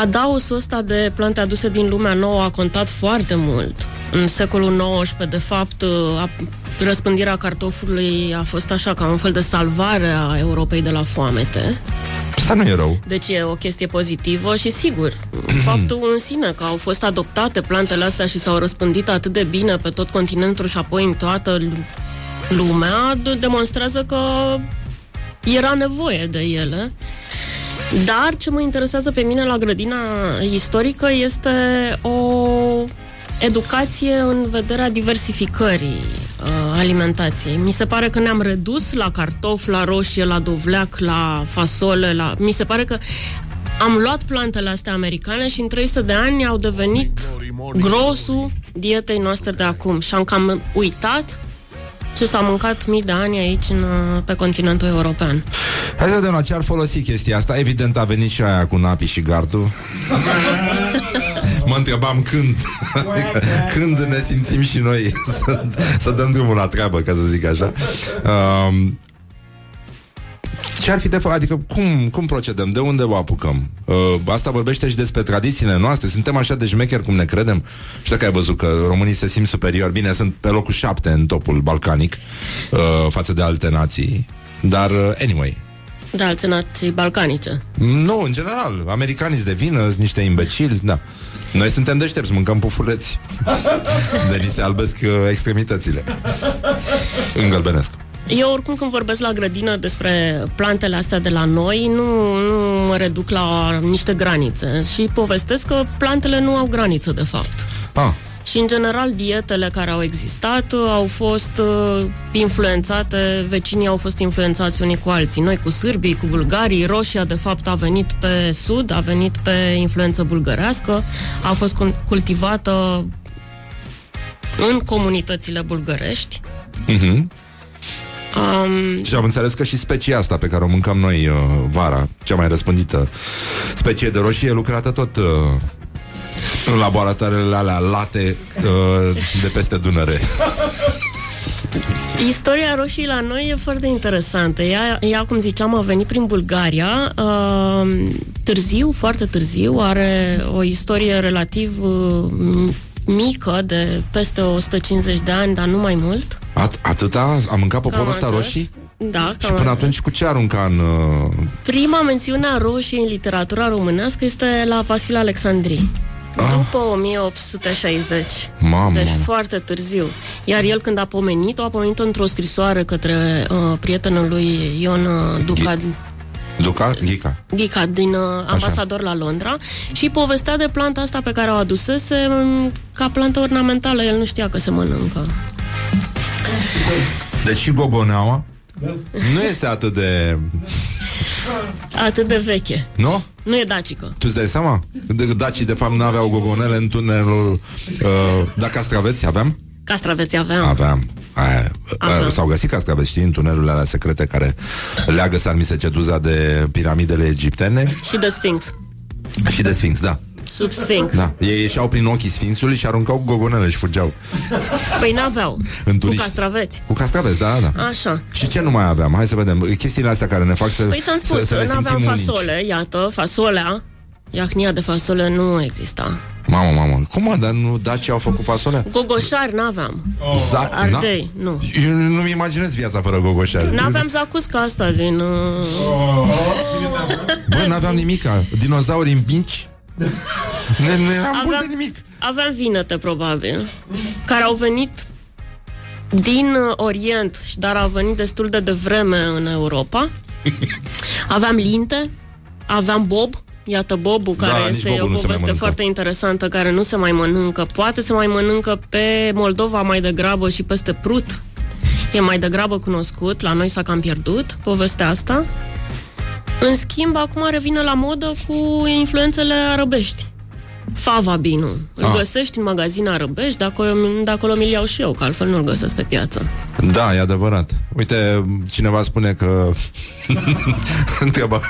Speaker 12: Adausul ăsta de plante aduse din lumea nouă a contat foarte mult. În secolul XIX, de fapt, a, răspândirea cartofului a fost așa ca un fel de salvare a Europei de la foamete.
Speaker 2: Asta nu e rău
Speaker 12: Deci e o chestie pozitivă și sigur, faptul în sine că au fost adoptate plantele astea și s-au răspândit atât de bine pe tot continentul și apoi în toată lu- lumea, d- demonstrează că era nevoie de ele. Dar ce mă interesează pe mine la grădina istorică este o educație în vederea diversificării uh, alimentației. Mi se pare că ne-am redus la cartof, la roșie, la dovleac, la fasole, la... Mi se pare că am luat plantele astea americane și în 300 de ani au devenit grosul dietei noastre de acum și am cam uitat ce s-a mâncat mii de ani aici în, uh, pe continentul european.
Speaker 2: Hai să vedem la ce ar folosi chestia asta Evident a venit și aia cu napi și gardul Mă întrebam când adică, Când ne simțim și noi să, să dăm drumul la treabă Ca să zic așa um, ce ar fi de făcut? Adică cum, cum procedăm? De unde o apucăm? Uh, asta vorbește și despre tradițiile noastre. Suntem așa de șmecheri cum ne credem? Știu că ai văzut că românii se simt superior. Bine, sunt pe locul șapte în topul balcanic uh, față de alte nații. Dar, uh, anyway,
Speaker 12: De alte nații balcanice.
Speaker 2: nu, în general, americanii de vină, sunt niște imbecili, da. Noi suntem deștepți, mâncăm pufuleți. De ni se albesc uh, extremitățile. Îngălbenesc.
Speaker 12: Eu oricum când vorbesc la grădină despre plantele astea de la noi, nu, nu mă reduc la niște granițe și povestesc că plantele nu au graniță de fapt.
Speaker 2: Ah.
Speaker 12: Și în general dietele care au existat uh, au fost uh, influențate, vecinii au fost influențați unii cu alții. Noi cu sârbii, cu bulgarii, Roșia de fapt a venit pe sud, a venit pe influență bulgărească, a fost cul- cultivată în comunitățile bulgărești.
Speaker 2: Mhm.
Speaker 12: Um,
Speaker 2: Și am înțeles că și specia asta pe care o mâncăm noi uh, vara, cea mai răspândită specie de roșie, e lucrată tot uh, în laboratoarele alea late uh, de peste Dunăre.
Speaker 12: Istoria roșii la noi e foarte interesantă. Ea, ea cum ziceam, a venit prin Bulgaria. Uh, târziu, foarte târziu, are o istorie relativ uh, m- mică, de peste 150 de ani, dar nu mai mult.
Speaker 2: At- atâta? A mâncat poporul
Speaker 12: Cam
Speaker 2: ăsta
Speaker 12: atât.
Speaker 2: roșii?
Speaker 12: Da,
Speaker 2: Și
Speaker 12: cam
Speaker 2: până
Speaker 12: atât.
Speaker 2: atunci cu ce arunca în... Uh...
Speaker 12: Prima mențiune a roșii în literatura românească este la Vasile Alexandrii. După 1860.
Speaker 2: Mamă,
Speaker 12: deci
Speaker 2: mamă.
Speaker 12: foarte târziu. Iar el când a pomenit-o, a pomenit-o într-o scrisoare către uh, prietenul lui Ion uh, Duca
Speaker 2: Luca? Ghica?
Speaker 12: Ghica din uh, ambasador la Londra și povestea de planta asta pe care o adusese um, ca plantă ornamentală. El nu știa că se mănâncă.
Speaker 2: Deci și gogoneaua nu este atât de...
Speaker 12: Atât de veche.
Speaker 2: Nu?
Speaker 12: Nu e dacică.
Speaker 2: Tu îți dai seama? De, dacii de fapt n-aveau gogonele în tunelul... Uh, da, castraveți aveam?
Speaker 12: Castraveți aveam.
Speaker 2: Aveam. Aia,
Speaker 12: Aveam.
Speaker 2: S-au găsit castraveți, știi, în tunelurile alea secrete care leagă Sarmisegeduza de piramidele egiptene
Speaker 12: Și de Sphinx.
Speaker 2: și de Sfinx, da.
Speaker 12: Sub Sphinx.
Speaker 2: Da, ei ieșeau prin ochii Sfinxului și aruncau gogonele și fugeau.
Speaker 12: Păi n-aveau.
Speaker 2: În
Speaker 12: Cu
Speaker 2: turiști.
Speaker 12: castraveți.
Speaker 2: Cu castraveți, da, da.
Speaker 12: Așa.
Speaker 2: Și ce nu mai aveam? Hai să vedem. Chestiile astea care ne fac să
Speaker 12: Păi ți-am spus,
Speaker 2: să, să ne
Speaker 12: n-aveam
Speaker 2: simțim unici.
Speaker 12: fasole, iată, fasolea. Iahnia de fasole nu exista.
Speaker 2: Mamă, mamă, cum mă, dar nu dacii au făcut fasole?
Speaker 12: Gogoșari n-aveam.
Speaker 2: Za-
Speaker 12: Ardei, nu.
Speaker 2: Eu nu-mi imaginez viața fără gogoșari.
Speaker 12: N-aveam zacusca asta din... Uh...
Speaker 2: Bă, n-aveam nimica. Dinozauri în binci? Ne, nu eram bun de nimic.
Speaker 12: Aveam vinete, probabil, care au venit din uh, Orient, și- dar au venit destul de devreme în Europa. Aveam linte, aveam bob, Iată bobul,
Speaker 2: Da,
Speaker 12: care
Speaker 2: nici
Speaker 12: este
Speaker 2: bobul
Speaker 12: o
Speaker 2: nu se mai
Speaker 12: poveste
Speaker 2: mănâncă.
Speaker 12: foarte interesantă, care nu se mai mănâncă. Poate se mai mănâncă pe Moldova mai degrabă și peste Prut. E mai degrabă cunoscut, la noi s-a cam pierdut povestea asta. În schimb, acum revine la modă cu influențele arăbești. Fava binu. Îl
Speaker 2: Ah.
Speaker 12: găsești în magazine arăbești, de acolo, de acolo mi-l iau și eu, că altfel nu-l găsesc pe piață.
Speaker 2: Da, e adevărat. Uite, cineva spune că întreabă,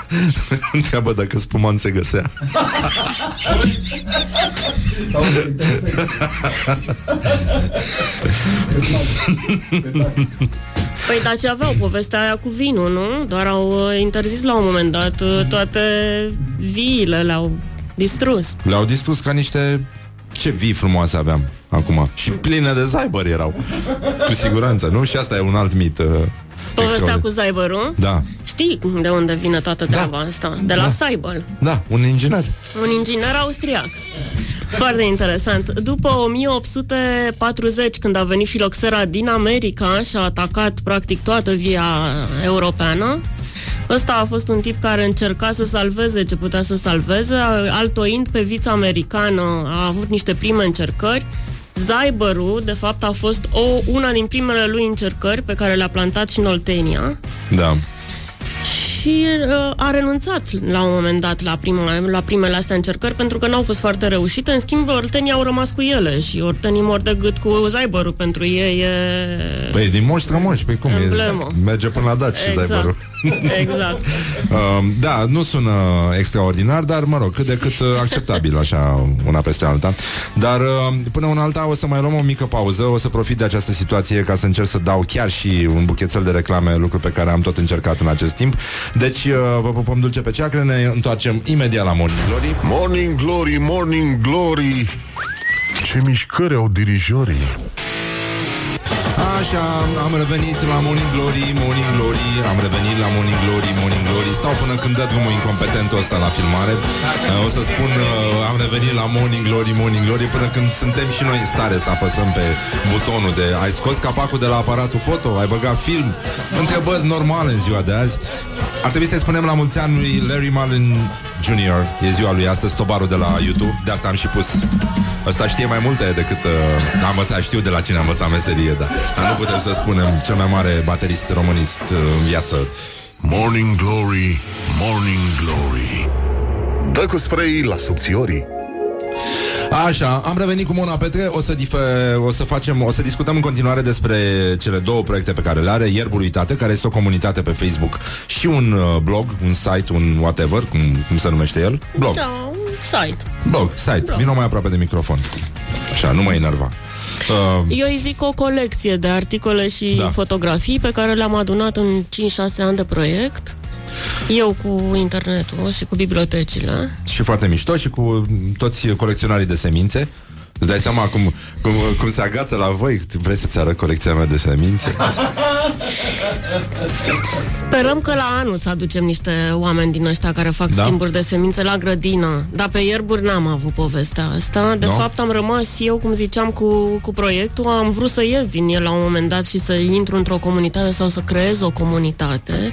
Speaker 2: întreabă dacă spuman se găsea.
Speaker 12: Păi, dar ce aveau povestea aia cu vinul, nu? Doar au uh, interzis la un moment dat uh, toate viile, le-au distrus.
Speaker 2: Le-au distrus ca niște... Ce vii frumoase aveam acum. Și pline de zaibări erau. Cu siguranță, nu? Și asta e un alt mit. Uh,
Speaker 12: Povestea
Speaker 2: extraordinar.
Speaker 12: cu Zaiberul?
Speaker 2: Da,
Speaker 12: Știi de unde vine toată treaba asta? De la
Speaker 2: Da.
Speaker 12: Saibel.
Speaker 2: da, un inginer.
Speaker 12: Un inginer austriac. Foarte interesant. După 1840, când a venit filoxera din America și a atacat practic toată via europeană, Ăsta a fost un tip care încerca să salveze ce putea să salveze, altoind pe vița americană, a avut niște prime încercări. Zaibărul, de fapt, a fost o, una din primele lui încercări pe care le-a plantat și în Oltenia
Speaker 2: Da.
Speaker 12: Și uh, a renunțat la un moment dat la, prima, la primele astea încercări pentru că n-au fost foarte reușite. În schimb, ortenii au rămas cu ele și ortenii mor de gât cu zaibărul. Pentru ei e...
Speaker 2: Păi din moș strămoși, pe cum
Speaker 12: Emblemă.
Speaker 2: e? Merge până la dat și
Speaker 12: Exact.
Speaker 2: zaibărul.
Speaker 12: exact.
Speaker 2: Um, da, nu sună extraordinar, dar mă rog, cât de cât uh, acceptabil așa una peste alta. Dar uh, până una alta o să mai luăm o mică pauză, o să profit de această situație ca să încerc să dau chiar și un buchețel de reclame, lucru pe care am tot încercat în acest timp. Deci uh, vă pupăm dulce pe ceacre, ne întoarcem imediat la Morning Glory.
Speaker 3: Morning Glory, Morning Glory Ce mișcări au dirijorii
Speaker 2: Așa, am revenit la Morning Glory, Morning Glory Am revenit la Morning Glory, Morning Glory. Stau până când dă drumul incompetentul ăsta la filmare. Uh, O să spun, uh, am revenit la Morning Glory, Morning Glory Până când suntem și noi în stare să apăsăm pe butonul de Ai scos capacul de la aparatul foto, ai băgat film? Întrebări normale în ziua de azi. Ar trebui să-i spunem la mulți ani lui Larry Marlin Jr. E ziua lui astăzi, tobarul de la YouTube. De asta am și pus. Ăsta știe mai multe decât uh, a învățat, știu de la cine a învățat meserie, da. Dar nu putem să spunem cel mai mare baterist românist uh, în viață.
Speaker 3: Morning Glory, Morning Glory Dă cu spray la subțiorii
Speaker 2: Așa, am revenit cu Mona Petre, o să, dife, o să facem, o să discutăm în continuare despre cele două proiecte pe care le are, Ierbul Uitate, care este o comunitate pe Facebook și un uh, blog, un site, un whatever, cum, cum se numește el? Blog.
Speaker 12: Da, un site.
Speaker 2: Blog, site.
Speaker 12: Blog.
Speaker 2: Vino mai aproape de microfon. Așa, nu mă enerva. Uh,
Speaker 12: Eu îi zic o colecție de articole și
Speaker 2: Da.
Speaker 12: da. fotografii pe care le-am adunat în 5-6 ani de proiect. Eu cu internetul și cu bibliotecile.
Speaker 2: Și foarte mișto și cu toți colecționarii de semințe. Îți dai seama cum, cum, cum se agață la voi? Vrei să-ți arăt colecția mea de semințe?
Speaker 12: Sperăm că la anul să aducem niște oameni din ăștia care fac
Speaker 2: Da?
Speaker 12: da? schimburi de semințe la grădină. Dar pe ierburi n-am avut povestea asta. De
Speaker 2: Nu?
Speaker 12: fapt am rămas eu, cum ziceam, cu, cu proiectul. Am vrut să ies din el la un moment dat și să intru într-o comunitate sau să creez o comunitate.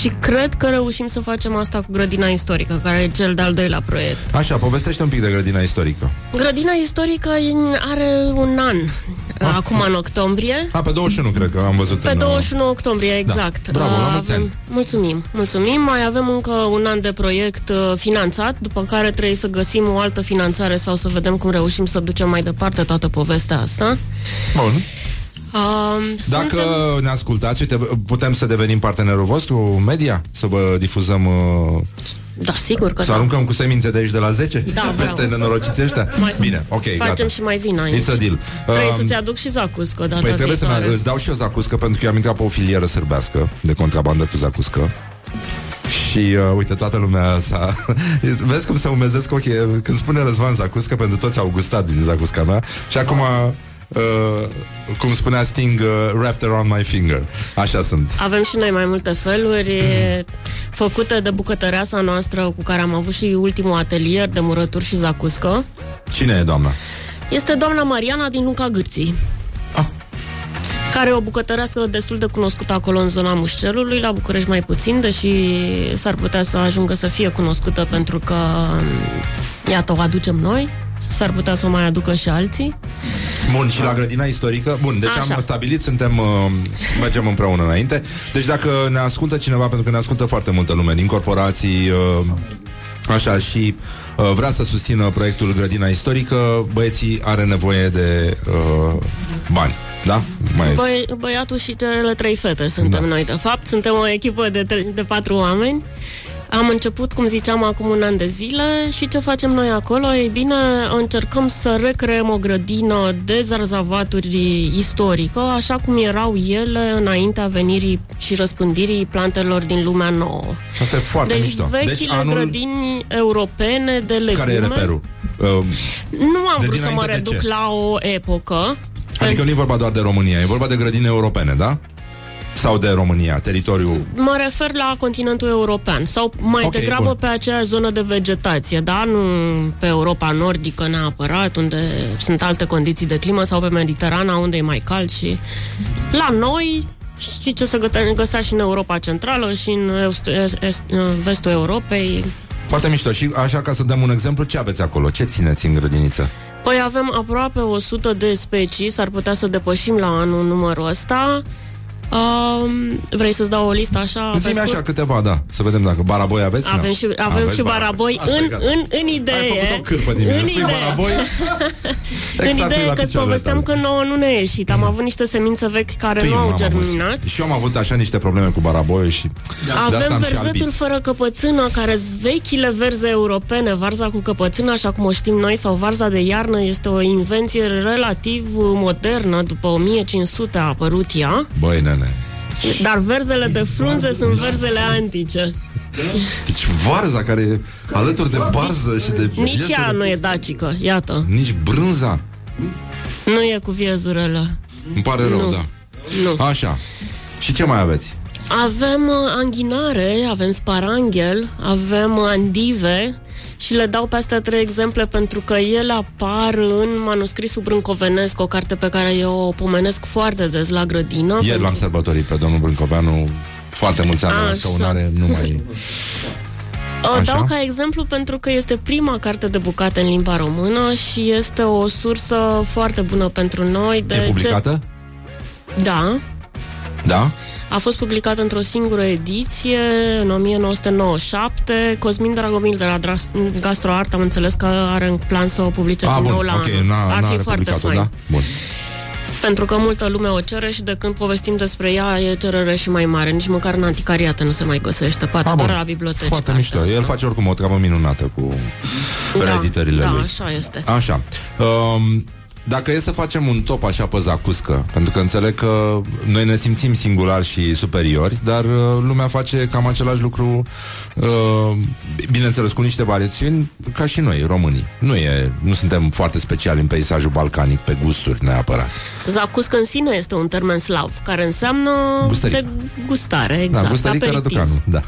Speaker 12: Și cred că reușim să facem asta cu grădina istorică, care e cel de-al doilea proiect.
Speaker 2: Așa, povestește un pic de grădina istorică.
Speaker 12: Grădina istorică are un an, acum în octombrie.
Speaker 2: A, pe 21 cred că am văzut
Speaker 12: Pe
Speaker 2: în, uh,
Speaker 12: 21 octombrie, exact.
Speaker 2: Da. Bravo, la
Speaker 12: Uh,
Speaker 2: mulți ani.
Speaker 12: Mulțumim, mulțumim. Mai avem încă un an de proiect uh, finanțat, după care trebuie să găsim o altă finanțare sau să vedem cum reușim să ducem mai departe toată povestea asta.
Speaker 2: Bun.
Speaker 12: Uh,
Speaker 2: Dacă
Speaker 12: suntem-
Speaker 2: ne ascultați, uite, putem să devenim partenerul vostru media? Să vă difuzăm... Uh,
Speaker 12: Da, sigur că
Speaker 2: să
Speaker 12: da.
Speaker 2: aruncăm cu semințe de aici de la 10?
Speaker 12: Da,
Speaker 2: Peste
Speaker 12: vreau.
Speaker 2: nenorociții ăștia?
Speaker 12: Mai-
Speaker 2: Bine, ok,
Speaker 12: Facem
Speaker 2: gata.
Speaker 12: și mai vin aici.
Speaker 2: It's a deal.
Speaker 12: Trebuie
Speaker 2: Um,
Speaker 12: să-ți aduc și zacuscă data
Speaker 2: Păi trebuie să
Speaker 12: viitoare.
Speaker 2: ne, îți dau și eu zacuscă Pentru că eu am intrat pe o filieră sârbească De contrabandă cu zacuscă și uh, uite, toată lumea s-a... Vezi cum se umezesc ochii Când spune Răzvan Zacuscă Pentru toți au gustat din Zacusca mea Și acum uh, Cum spunea Sting uh, Wrapped around my finger Așa sunt
Speaker 12: Avem și noi mai multe feluri e, făcute de bucătăreasa noastră cu care am avut și ultimul atelier de murături și zacuscă.
Speaker 2: Cine e doamna?
Speaker 12: Este doamna Mariana din Lunca Gârții.
Speaker 2: Ah.
Speaker 12: Care e o bucătărească destul de cunoscută acolo în zona Mușcelului, la București mai puțin, deși s-ar putea să ajungă să fie cunoscută pentru că, iată, o aducem noi, s-ar putea să o mai aducă și alții.
Speaker 2: Bun, și la grădina istorică Bun, deci
Speaker 12: Așa.
Speaker 2: am stabilit, suntem uh, Mergem împreună înainte Deci dacă ne ascultă cineva Pentru că ne ascultă foarte multă lume Din corporații uh, Așa și uh, vrea să susțină proiectul Grădina Istorică Băieții are nevoie de uh, bani Da? Mai...
Speaker 12: Băi, băiatul și cele trei fete suntem da. noi, de fapt. Suntem o echipă de, tre- de patru oameni. Am început, cum ziceam, acum un an de zile și ce facem noi acolo? Ei bine, încercăm să recreăm o grădină de zarzavaturi istorică, așa cum erau ele înaintea venirii și răspândirii plantelor din lumea nouă.
Speaker 2: Asta e foarte
Speaker 12: deci
Speaker 2: mișto
Speaker 12: vechile
Speaker 2: Deci anul
Speaker 12: grădini europene de legume...
Speaker 2: care e reperul? Uh,
Speaker 12: Nu am
Speaker 2: De
Speaker 12: vrut să mă
Speaker 2: dinainte de
Speaker 12: reduc
Speaker 2: ce?
Speaker 12: la o epocă,
Speaker 2: Adică nu e vorba doar de România E vorba de grădini europene, da? Sau de România, teritoriul
Speaker 12: Mă refer la continentul european sau mai
Speaker 2: Ok,
Speaker 12: okay, degrabă
Speaker 2: bun.
Speaker 12: pe aceeași zonă de vegetație, da? Nu pe Europa nordică neapărat, unde sunt alte condiții de climă sau pe Mediterana, unde e mai cald și la noi și ce se găte- găsea și în Europa Centrală și în est, est, est, vestul Europei.
Speaker 2: Foarte mișto Și așa ca să dăm un exemplu Ce aveți acolo? Ce țineți în grădiniță?
Speaker 12: Păi avem aproape 100 de specii, s-ar putea să depășim la anul numărul ăsta. Um, vrei să-ți dau o listă așa? pe
Speaker 2: Zi-mi
Speaker 12: scurt?
Speaker 2: așa câteva, da Să vedem dacă baraboi aveți
Speaker 12: Avem
Speaker 2: Nu.
Speaker 12: și, avem
Speaker 2: Aveți
Speaker 12: și baraboi
Speaker 2: Asta e
Speaker 12: în,
Speaker 2: gata.
Speaker 12: în, în idee.
Speaker 2: Ai făcut o cârpă din mine
Speaker 12: în
Speaker 2: Spui
Speaker 12: idee.
Speaker 2: baraboi
Speaker 12: în
Speaker 2: Exact
Speaker 12: idee
Speaker 2: la
Speaker 12: că îți
Speaker 2: picioarele
Speaker 12: povesteam
Speaker 2: tale.
Speaker 12: că nouă nu ne a ieșit. Am avut niște semințe vechi care
Speaker 2: Tu,
Speaker 12: nu au
Speaker 2: mama, mă,
Speaker 12: germinat.
Speaker 2: Și eu am avut așa niște probleme cu baraboi și de asta
Speaker 12: Avem
Speaker 2: am și
Speaker 12: verzetul
Speaker 2: albit.
Speaker 12: fără căpățână, care sunt vechile verze europene. Varza cu căpățână, așa cum o știm noi, sau varza de iarnă, este o invenție relativ modernă. După 1500 a apărut ea.
Speaker 2: Băi, nene
Speaker 12: Dar verzele de frunze sunt verzele antice.
Speaker 2: Deci varza care e alături de barză și de
Speaker 12: Nici
Speaker 2: viețuri-
Speaker 12: ea nu e dacică, iată.
Speaker 2: Nici brânza
Speaker 12: Nu e cu viezurele.
Speaker 2: Îmi pare rău,
Speaker 12: Nu.
Speaker 2: da
Speaker 12: Nu.
Speaker 2: Așa Și ce mai aveți?
Speaker 12: Avem uh, anghinare, avem sparanghel, avem andive și le dau pe astea trei exemple pentru că ele apar în manuscrisul brâncovenesc, o carte pe care eu o pomenesc foarte des la grădină.
Speaker 2: Ieri
Speaker 12: pentru-
Speaker 2: l-am sărbătorit pe domnul Brâncoveanu Foarte mulți ani la
Speaker 12: Așa.
Speaker 2: scaunare Nu mai...
Speaker 12: O
Speaker 2: Așa?
Speaker 12: dau ca exemplu pentru că este prima carte de bucate în limba română și este o sursă foarte bună pentru noi. De
Speaker 2: E publicată?
Speaker 12: Ce... Da.
Speaker 2: Da?
Speaker 12: A fost publicată într-o singură ediție în 1997. Cosmin Dragomil de la Dra- Gastroart am înțeles că are în plan să o publice
Speaker 2: A,
Speaker 12: din
Speaker 2: bun,
Speaker 12: nou la
Speaker 2: ok,
Speaker 12: anul.
Speaker 2: n-a,
Speaker 12: Ar
Speaker 2: n-a
Speaker 12: fi foarte
Speaker 2: republicat-o,
Speaker 12: fain.
Speaker 2: da? Bun.
Speaker 12: Pentru că multă lume o cere și de când povestim despre ea e cerere și mai mare. Nici măcar în anticariate nu se mai găsește. Poate
Speaker 2: A,
Speaker 12: doar
Speaker 2: bun.
Speaker 12: la biblioteci.
Speaker 2: Foarte
Speaker 12: partea
Speaker 2: mișto
Speaker 12: asta.
Speaker 2: El face oricum o treabă minunată cu
Speaker 12: Da,
Speaker 2: reeditările
Speaker 12: da,
Speaker 2: lui
Speaker 12: așa este.
Speaker 2: Așa um, dacă e să facem un top așa pe zacuscă, pentru că înțeleg că noi ne simțim singulari și superiori, dar uh, lumea face cam același lucru, uh, bineînțeles, cu niște variațiuni, ca și noi, românii. Nu, e, nu suntem foarte speciali în peisajul balcanic, pe gusturi neapărat.
Speaker 12: Zacuscă în sine este un termen slav, care înseamnă
Speaker 2: Gustărică.
Speaker 12: de gustare, exact.
Speaker 2: da, gustărică
Speaker 12: aperitiv.
Speaker 2: răducanu, da.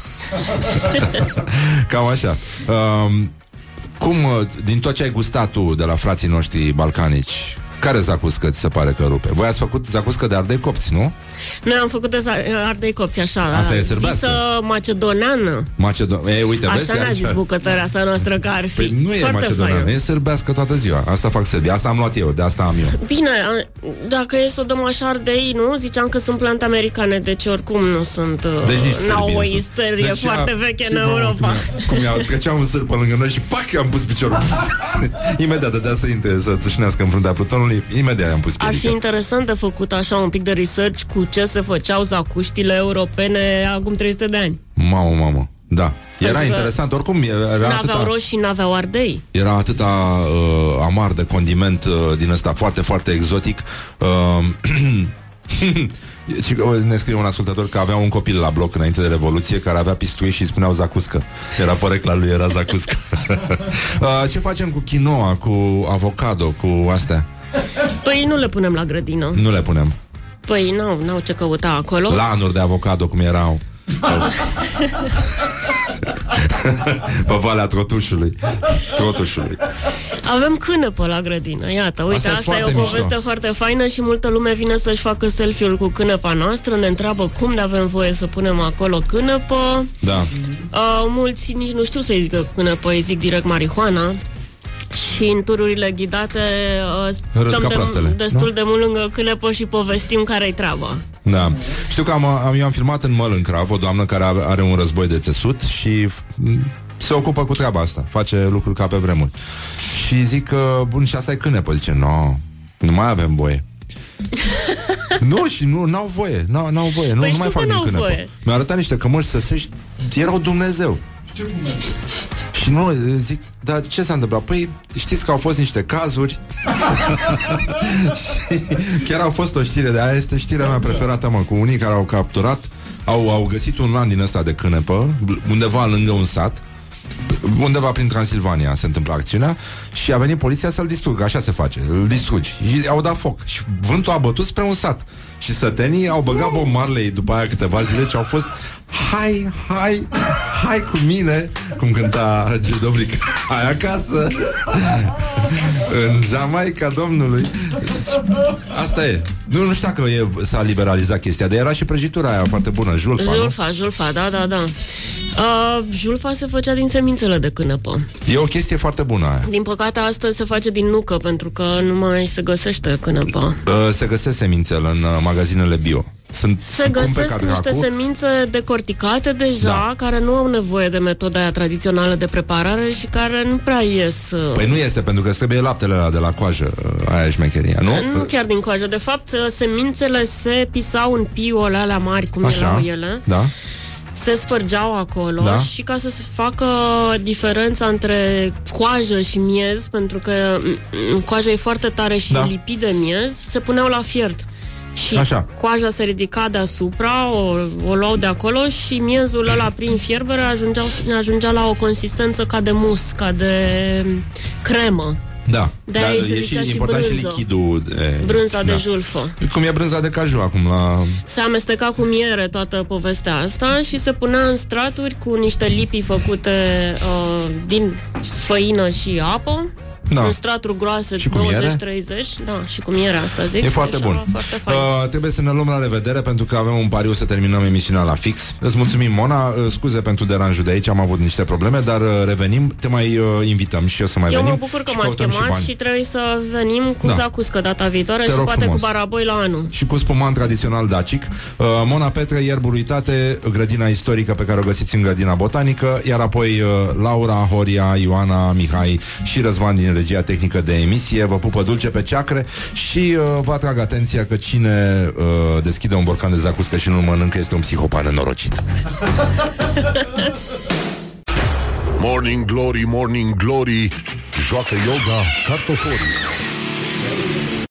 Speaker 2: Cam așa. Um, cum, uh, din tot ce ai gustat tu de la frații noștri balcanici, care zacuscă ți se pare că rupe? Voi ați făcut zacuscă de ardei copți, nu?
Speaker 12: Noi am făcut de za- ardei copți, așa.
Speaker 2: Asta e sârbească.
Speaker 12: Zisă macedoneană.
Speaker 2: Macedon... Ei, uite, vezi?
Speaker 12: Așa ne-a zis bucătărea asta noastră că ar fi.
Speaker 2: Păi nu e
Speaker 12: Foarte
Speaker 2: macedoneană,
Speaker 12: faină.
Speaker 2: e sârbească toată ziua. Asta fac sârbii. Asta am luat eu, de asta am eu.
Speaker 12: Bine, a- dacă e să o dăm așa ardei, nu? Ziceam că sunt plante americane, deci oricum nu sunt... uh,
Speaker 2: Deci nici
Speaker 12: N-au
Speaker 2: sârbii
Speaker 12: o
Speaker 2: nu sunt.
Speaker 12: istorie
Speaker 2: Deci
Speaker 12: foarte
Speaker 2: ea-
Speaker 12: veche
Speaker 2: și
Speaker 12: în
Speaker 2: mamă,
Speaker 12: Europa.
Speaker 2: Cum ia, cum ia trecea un sârb pe lângă noi și pac, am pus piciorul. Imediat dădea să intre, să țâșnească în fruntea plutonului. Imediat i-am pus
Speaker 12: Ar fi
Speaker 2: piedică.
Speaker 12: interesant de făcut așa un pic de research cu ce se făceau zacuștile europene acum 300 de ani.
Speaker 2: Mamă, mamă. Da. Era
Speaker 12: Pentru că
Speaker 2: interesant. Oricum, era
Speaker 12: N-aveau
Speaker 2: atâta...
Speaker 12: roșii, n-aveau ardei.
Speaker 2: Era atâta uh, amar de condiment uh, din ăsta foarte, foarte exotic. Uh, și uh, ne scrie un ascultător că avea un copil la bloc înainte de Revoluție care avea pistui și îi spuneau zacuscă. Era porecla lui, era zacuscă. uh, ce facem cu quinoa, cu avocado, cu astea?
Speaker 12: Păi nu le punem la grădină.
Speaker 2: Nu le punem.
Speaker 12: Păi nu, n-au ce căuta acolo.
Speaker 2: Lanuri de avocado, cum erau. Pe Valea Trotușului. Trotușului.
Speaker 12: Avem cânepă la grădină, iată, uite,
Speaker 2: Asta e
Speaker 12: asta, e o
Speaker 2: foarte
Speaker 12: poveste
Speaker 2: mișto.
Speaker 12: foarte faină și multă lume vine să-și facă selfie-ul cu cânepa noastră, ne întreabă cum de avem voie să punem acolo cânepă.
Speaker 2: Da.
Speaker 12: Uh, mulți nici nu știu să-i zică cânepă, îi zic direct marihuana. Și în tururile ghidate uh,
Speaker 2: Râd
Speaker 12: stăm
Speaker 2: ca
Speaker 12: de,
Speaker 2: proastele,
Speaker 12: destul
Speaker 2: nu?
Speaker 12: de mult lângă cânepă și povestim care-i treaba.
Speaker 2: Da. Știu că am, am, eu am filmat în Măl în Crav o doamnă care are, are un război de țesut și f- se ocupă cu treaba asta. Face lucruri ca pe vremuri. Și zic că, bun, și asta e cânepă. Zice, no, nu mai avem voie. nu, și nu, n-au voie, n-au, n-au voie, nu,
Speaker 12: Păi
Speaker 2: nu
Speaker 12: știu
Speaker 2: mai
Speaker 12: că
Speaker 2: fac din
Speaker 12: n-au
Speaker 2: cânepă.
Speaker 12: voie.
Speaker 2: Mi-a arătat niște cămăși săsești, erau Dumnezeu.
Speaker 11: Ce fumează?
Speaker 2: Și nu, zic, dar ce s-a întâmplat? Păi, știți că au fost niște cazuri și chiar au fost o știre de aia, este știrea mea preferată, mă, cu unii care au capturat, au, au găsit un lan din ăsta de cânepă, undeva lângă un sat, undeva prin Transilvania se întâmplă acțiunea și a venit poliția să-l distrugă, așa se face, îl distrugi. Și au dat foc și vântul a bătut spre un sat. Și sătenii au băgat Bob Marley după aia câteva zile și au fost Hai, hai, hai cu mine Cum cânta Gil Dobric Hai acasă În Jamaica Domnului Asta e Nu, nu știu dacă e, s-a liberalizat chestia Dar era și prăjitura aia foarte bună Julfa, nu?
Speaker 12: Julfa, julfa, da, da, da. Uh, julfa se făcea din semințele de cânepă.
Speaker 2: E o chestie foarte bună aia
Speaker 12: Din păcate, astăzi se face din nucă, pentru că nu mai se găsește cânepă.
Speaker 2: Uh, Se găsesc semințele în uh, magazinele bio Sunt
Speaker 12: Se
Speaker 2: scumpe
Speaker 12: găsesc
Speaker 2: ca
Speaker 12: niște
Speaker 2: dracu.
Speaker 12: semințe decorticate deja, da. care nu au nevoie de metoda aia tradițională de preparare și care nu prea ies... uh,
Speaker 2: Păi nu este, pentru că îți trebuie laptele ăla de la coajă uh, Aia e șmecheria, nu?
Speaker 12: Nu chiar din coajă. De fapt, uh, semințele se pisau în piuole alea mari, cum
Speaker 2: Așa,
Speaker 12: erau ele.
Speaker 2: da
Speaker 12: Se spărgeau acolo
Speaker 2: Da.
Speaker 12: și ca să se facă diferența între coajă și miez, pentru că mm, coaja e foarte tare și
Speaker 2: Da.
Speaker 12: da. lipid de miez, se puneau la fiert. Și
Speaker 2: Așa.
Speaker 12: coaja se ridica deasupra, o, o luau de acolo și miezul ăla prin fierbere ajungea, ajungea la o consistență ca de mus, ca de cremă.
Speaker 2: Da,
Speaker 12: De-aia
Speaker 2: Dar
Speaker 12: îi se
Speaker 2: e
Speaker 12: zicea
Speaker 2: și
Speaker 12: și
Speaker 2: important și
Speaker 12: brânză.
Speaker 2: lichidul de...
Speaker 12: Brânza
Speaker 2: da.
Speaker 12: de julfă.
Speaker 2: Cum e brânza de caju acum la...
Speaker 12: Se amesteca cu miere toată povestea asta și se punea în straturi cu niște lipii făcute uh, din făină și apă.
Speaker 2: Da.
Speaker 12: În straturi groase,
Speaker 2: Și cu miere?
Speaker 12: 20-30. Da, și cu miere asta zic.
Speaker 2: E foarte
Speaker 12: Așa,
Speaker 2: bun.
Speaker 12: Foarte fain.
Speaker 2: Uh, trebuie să ne luăm la revedere pentru că avem un pariu să terminăm emisiunea la fix. Îți mulțumim, Mona. Uh, scuze pentru deranjul de aici, am avut niște probleme, dar uh, revenim. Te mai uh, invităm și eu să mai
Speaker 12: Eu
Speaker 2: venim.
Speaker 12: mă bucur că
Speaker 2: și
Speaker 12: m-ați
Speaker 2: căutăm și
Speaker 12: chemat
Speaker 2: bani.
Speaker 12: și, trebuie să venim cu
Speaker 2: Da.
Speaker 12: da. zacuscă data viitoare
Speaker 2: Te
Speaker 12: și
Speaker 2: rog
Speaker 12: poate
Speaker 2: frumos.
Speaker 12: cu baraboi la anul.
Speaker 2: și cu spumant tradițional dacic. Uh, Mona Petre, ierbul uitate, grădina istorică pe care o găsiți în grădina botanică, iar apoi uh, Laura, Horia, Ioana, Mihai și Răzvan din regia tehnică de emisie. Vă pupă dulce pe ceacre și uh, vă atrag atenția că cine uh, deschide un borcan de zacuscă și nu mănâncă este un psihopan nenorocit.
Speaker 3: Morning Glory, Morning Glory Joacă yoga cartoforii